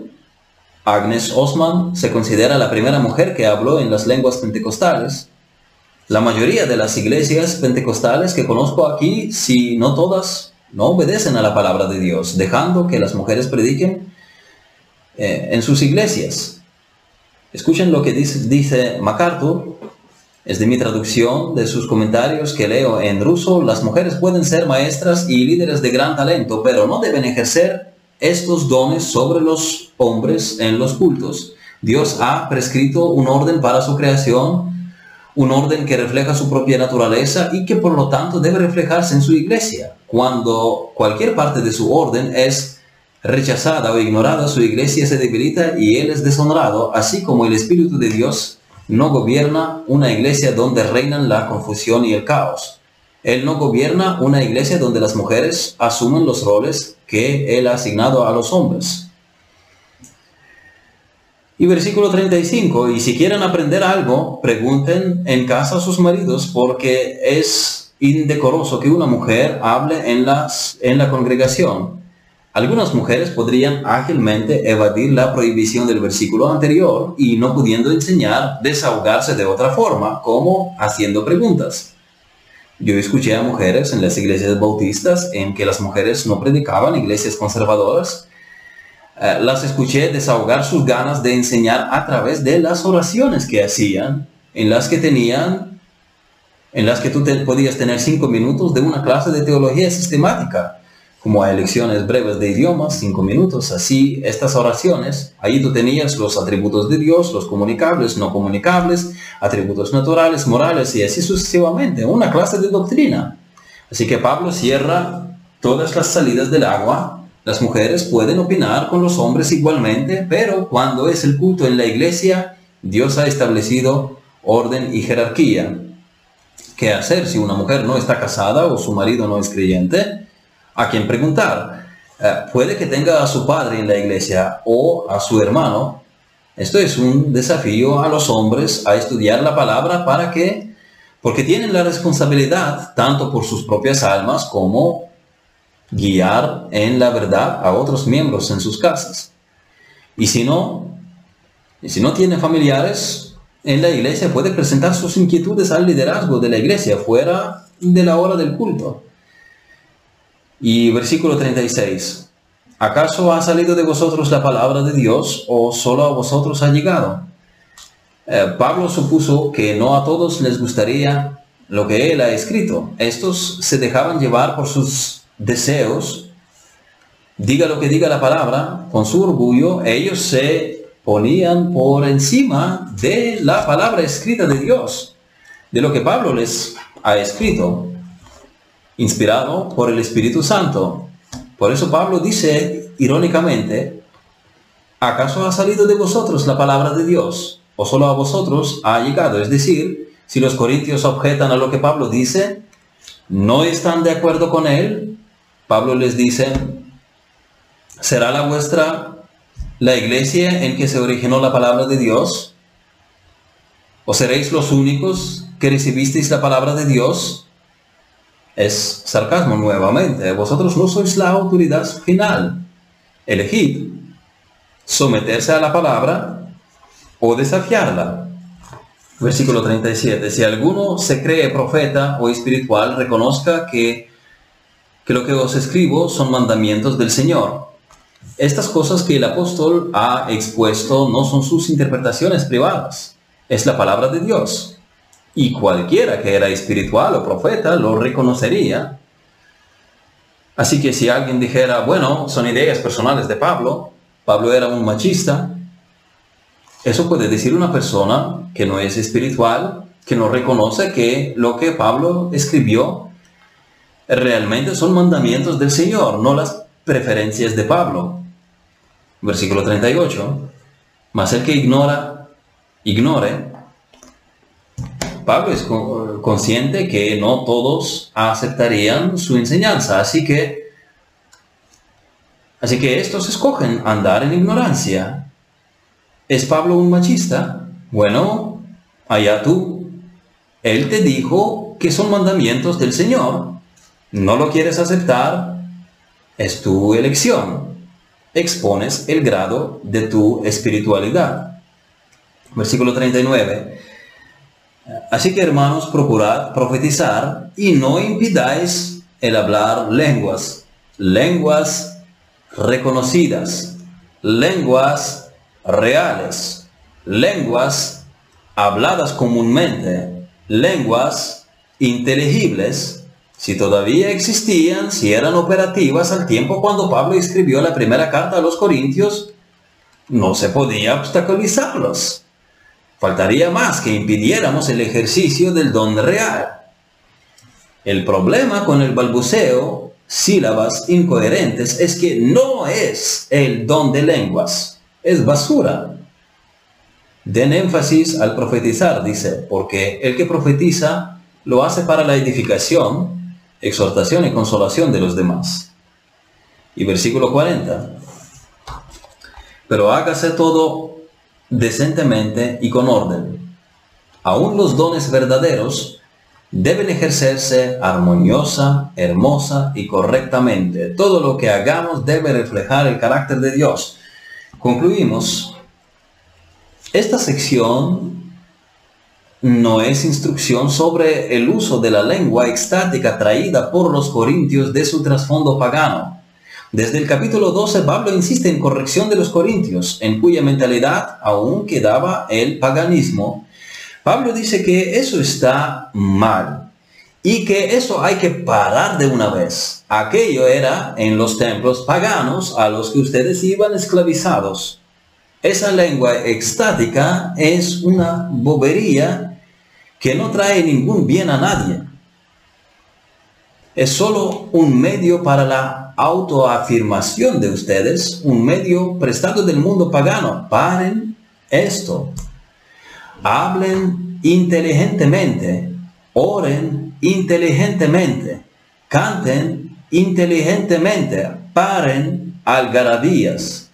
Agnes Osman se considera la primera mujer que habló en las lenguas pentecostales. La mayoría de las iglesias pentecostales que conozco aquí, si no todas, no obedecen a la palabra de Dios, dejando que las mujeres prediquen eh, en sus iglesias. Escuchen lo que dice, dice MacArthur, es de mi traducción de sus comentarios que leo en ruso, las mujeres pueden ser maestras y líderes de gran talento, pero no deben ejercer estos dones sobre los hombres en los cultos. Dios ha prescrito un orden para su creación, un orden que refleja su propia naturaleza y que por lo tanto debe reflejarse en su iglesia. Cuando cualquier parte de su orden es rechazada o ignorada, su iglesia se debilita y él es deshonrado, así como el Espíritu de Dios no gobierna una iglesia donde reinan la confusión y el caos. Él no gobierna una iglesia donde las mujeres asumen los roles que él ha asignado a los hombres. Y versículo 35, y si quieren aprender algo, pregunten en casa a sus maridos, porque es indecoroso que una mujer hable en, en la congregación algunas mujeres podrían ágilmente evadir la prohibición del versículo anterior y no pudiendo enseñar, desahogarse de otra forma, como haciendo preguntas. Yo escuché a mujeres en las iglesias bautistas en que las mujeres no predicaban, iglesias conservadoras, eh, las escuché desahogar sus ganas de enseñar a través de las oraciones que hacían, en las que tenían, en las que tú podías tener cinco minutos de una clase de teología sistemática como a lecciones breves de idiomas, cinco minutos, así estas oraciones, ahí tú tenías los atributos de Dios, los comunicables, no comunicables, atributos naturales, morales y así sucesivamente, una clase de doctrina. Así que Pablo cierra todas las salidas del agua, las mujeres pueden opinar con los hombres igualmente, pero cuando es el culto en la iglesia, Dios ha establecido orden y jerarquía. ¿Qué hacer si una mujer no está casada o su marido no es creyente? A quien preguntar. Eh, puede que tenga a su padre en la iglesia o a su hermano. Esto es un desafío a los hombres a estudiar la palabra para que, porque tienen la responsabilidad tanto por sus propias almas como guiar en la verdad a otros miembros en sus casas. Y si no, y si no tiene familiares en la iglesia, puede presentar sus inquietudes al liderazgo de la iglesia fuera de la hora del culto. Y versículo 36. ¿Acaso ha salido de vosotros la palabra de Dios o solo a vosotros ha llegado? Eh, Pablo supuso que no a todos les gustaría lo que él ha escrito. Estos se dejaban llevar por sus deseos. Diga lo que diga la palabra, con su orgullo, ellos se ponían por encima de la palabra escrita de Dios, de lo que Pablo les ha escrito, inspirado por el Espíritu Santo. Por eso Pablo dice irónicamente, ¿acaso ha salido de vosotros la palabra de Dios? ¿O solo a vosotros ha llegado? Es decir, si los corintios objetan a lo que Pablo dice, no están de acuerdo con él, Pablo les dice, ¿será la vuestra la iglesia en que se originó la palabra de Dios? ¿O seréis los únicos que recibisteis la palabra de Dios? Es sarcasmo nuevamente. Vosotros no sois la autoridad final. Elegid someterse a la palabra o desafiarla. Versículo 37. Si alguno se cree profeta o espiritual, reconozca que, que lo que os escribo son mandamientos del Señor. Estas cosas que el apóstol ha expuesto no son sus interpretaciones privadas, es la palabra de Dios. Y cualquiera que era espiritual o profeta lo reconocería. Así que si alguien dijera, bueno, son ideas personales de Pablo, Pablo era un machista, eso puede decir una persona que no es espiritual, que no reconoce que lo que Pablo escribió realmente son mandamientos del Señor, no las preferencias de Pablo. Versículo 38. Mas el que ignora, ignore. Pablo es consciente que no todos aceptarían su enseñanza, así que así que estos escogen andar en ignorancia. ¿Es Pablo un machista? Bueno, allá tú. Él te dijo que son mandamientos del Señor. ¿No lo quieres aceptar? Es tu elección. Expones el grado de tu espiritualidad. Versículo 39. Así que hermanos, procurad profetizar y no impidáis el hablar lenguas, lenguas reconocidas, lenguas reales, lenguas habladas comúnmente, lenguas inteligibles si todavía existían, si eran operativas al tiempo cuando Pablo escribió la primera carta a los Corintios, no se podía obstaculizarlos. Faltaría más que impidiéramos el ejercicio del don real. El problema con el balbuceo, sílabas incoherentes, es que no es el don de lenguas, es basura. Den énfasis al profetizar, dice, porque el que profetiza lo hace para la edificación, exhortación y consolación de los demás. Y versículo 40. Pero hágase todo decentemente y con orden. Aún los dones verdaderos deben ejercerse armoniosa, hermosa y correctamente. Todo lo que hagamos debe reflejar el carácter de Dios. Concluimos. Esta sección no es instrucción sobre el uso de la lengua extática traída por los corintios de su trasfondo pagano. Desde el capítulo 12, Pablo insiste en corrección de los corintios, en cuya mentalidad aún quedaba el paganismo. Pablo dice que eso está mal y que eso hay que parar de una vez. Aquello era en los templos paganos a los que ustedes iban esclavizados. Esa lengua extática es una bobería que no trae ningún bien a nadie. Es solo un medio para la autoafirmación de ustedes, un medio prestado del mundo pagano. Paren esto. Hablen inteligentemente, oren inteligentemente, canten inteligentemente, paren algarabías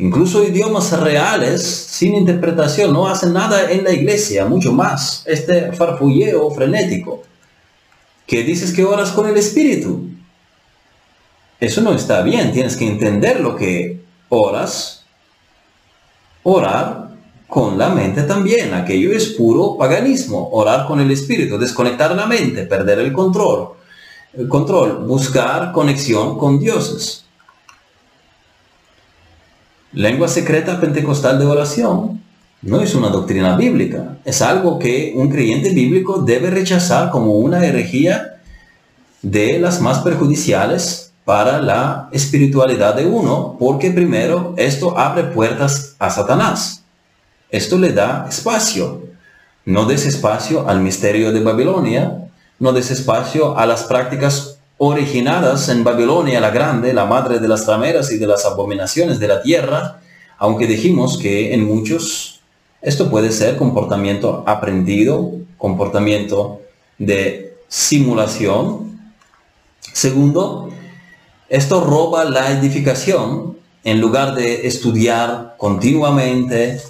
Incluso idiomas reales sin interpretación no hacen nada en la iglesia, mucho más. Este farfulleo frenético. Que dices que oras con el Espíritu. Eso no está bien, tienes que entender lo que oras. Orar con la mente también, aquello es puro paganismo. Orar con el Espíritu, desconectar la mente, perder el control. Control, buscar conexión con dioses. Lengua secreta pentecostal de oración. no es una doctrina bíblica, es algo que un creyente bíblico debe rechazar como una herejía de las más perjudiciales para la espiritualidad de uno, porque primero esto abre puertas a Satanás. Esto le da espacio. No des espacio al misterio de Babilonia, no des espacio a las prácticas originadas en Babilonia la Grande, la madre de las trameras y de las abominaciones de la tierra, aunque dijimos que en muchos esto puede ser comportamiento aprendido, comportamiento de simulación. Segundo, esto roba la edificación en lugar de estudiar continuamente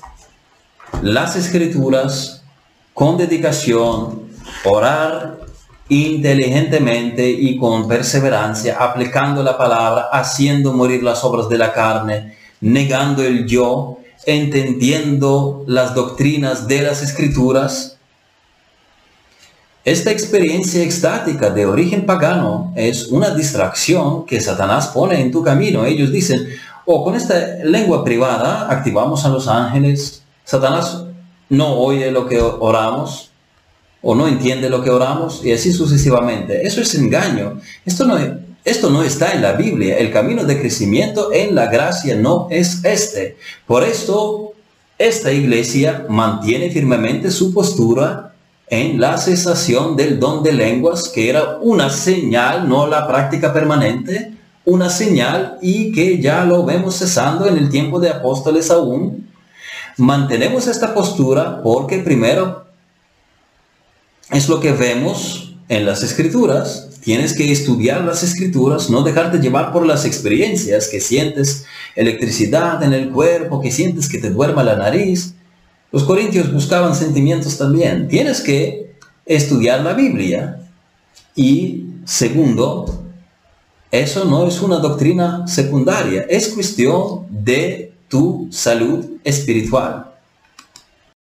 las escrituras con dedicación, orar inteligentemente y con perseverancia, aplicando la palabra, haciendo morir las obras de la carne, negando el yo, entendiendo las doctrinas de las escrituras. Esta experiencia extática de origen pagano es una distracción que Satanás pone en tu camino. Ellos dicen, o oh, con esta lengua privada activamos a los ángeles. Satanás no oye lo que oramos o no entiende lo que oramos y así sucesivamente. Eso es engaño. Esto no, esto no está en la Biblia. El camino de crecimiento en la gracia no es este. Por esto, esta iglesia mantiene firmemente su postura en la cesación del don de lenguas, que era una señal, no la práctica permanente, una señal y que ya lo vemos cesando en el tiempo de apóstoles aún. Mantenemos esta postura porque primero es lo que vemos en las escrituras Tienes que estudiar las escrituras, no dejarte llevar por las experiencias, que sientes electricidad en el cuerpo, que sientes que te duerma la nariz. Los corintios buscaban sentimientos también. Tienes que estudiar la Biblia. Y segundo, eso no es una doctrina secundaria, es cuestión de tu salud espiritual.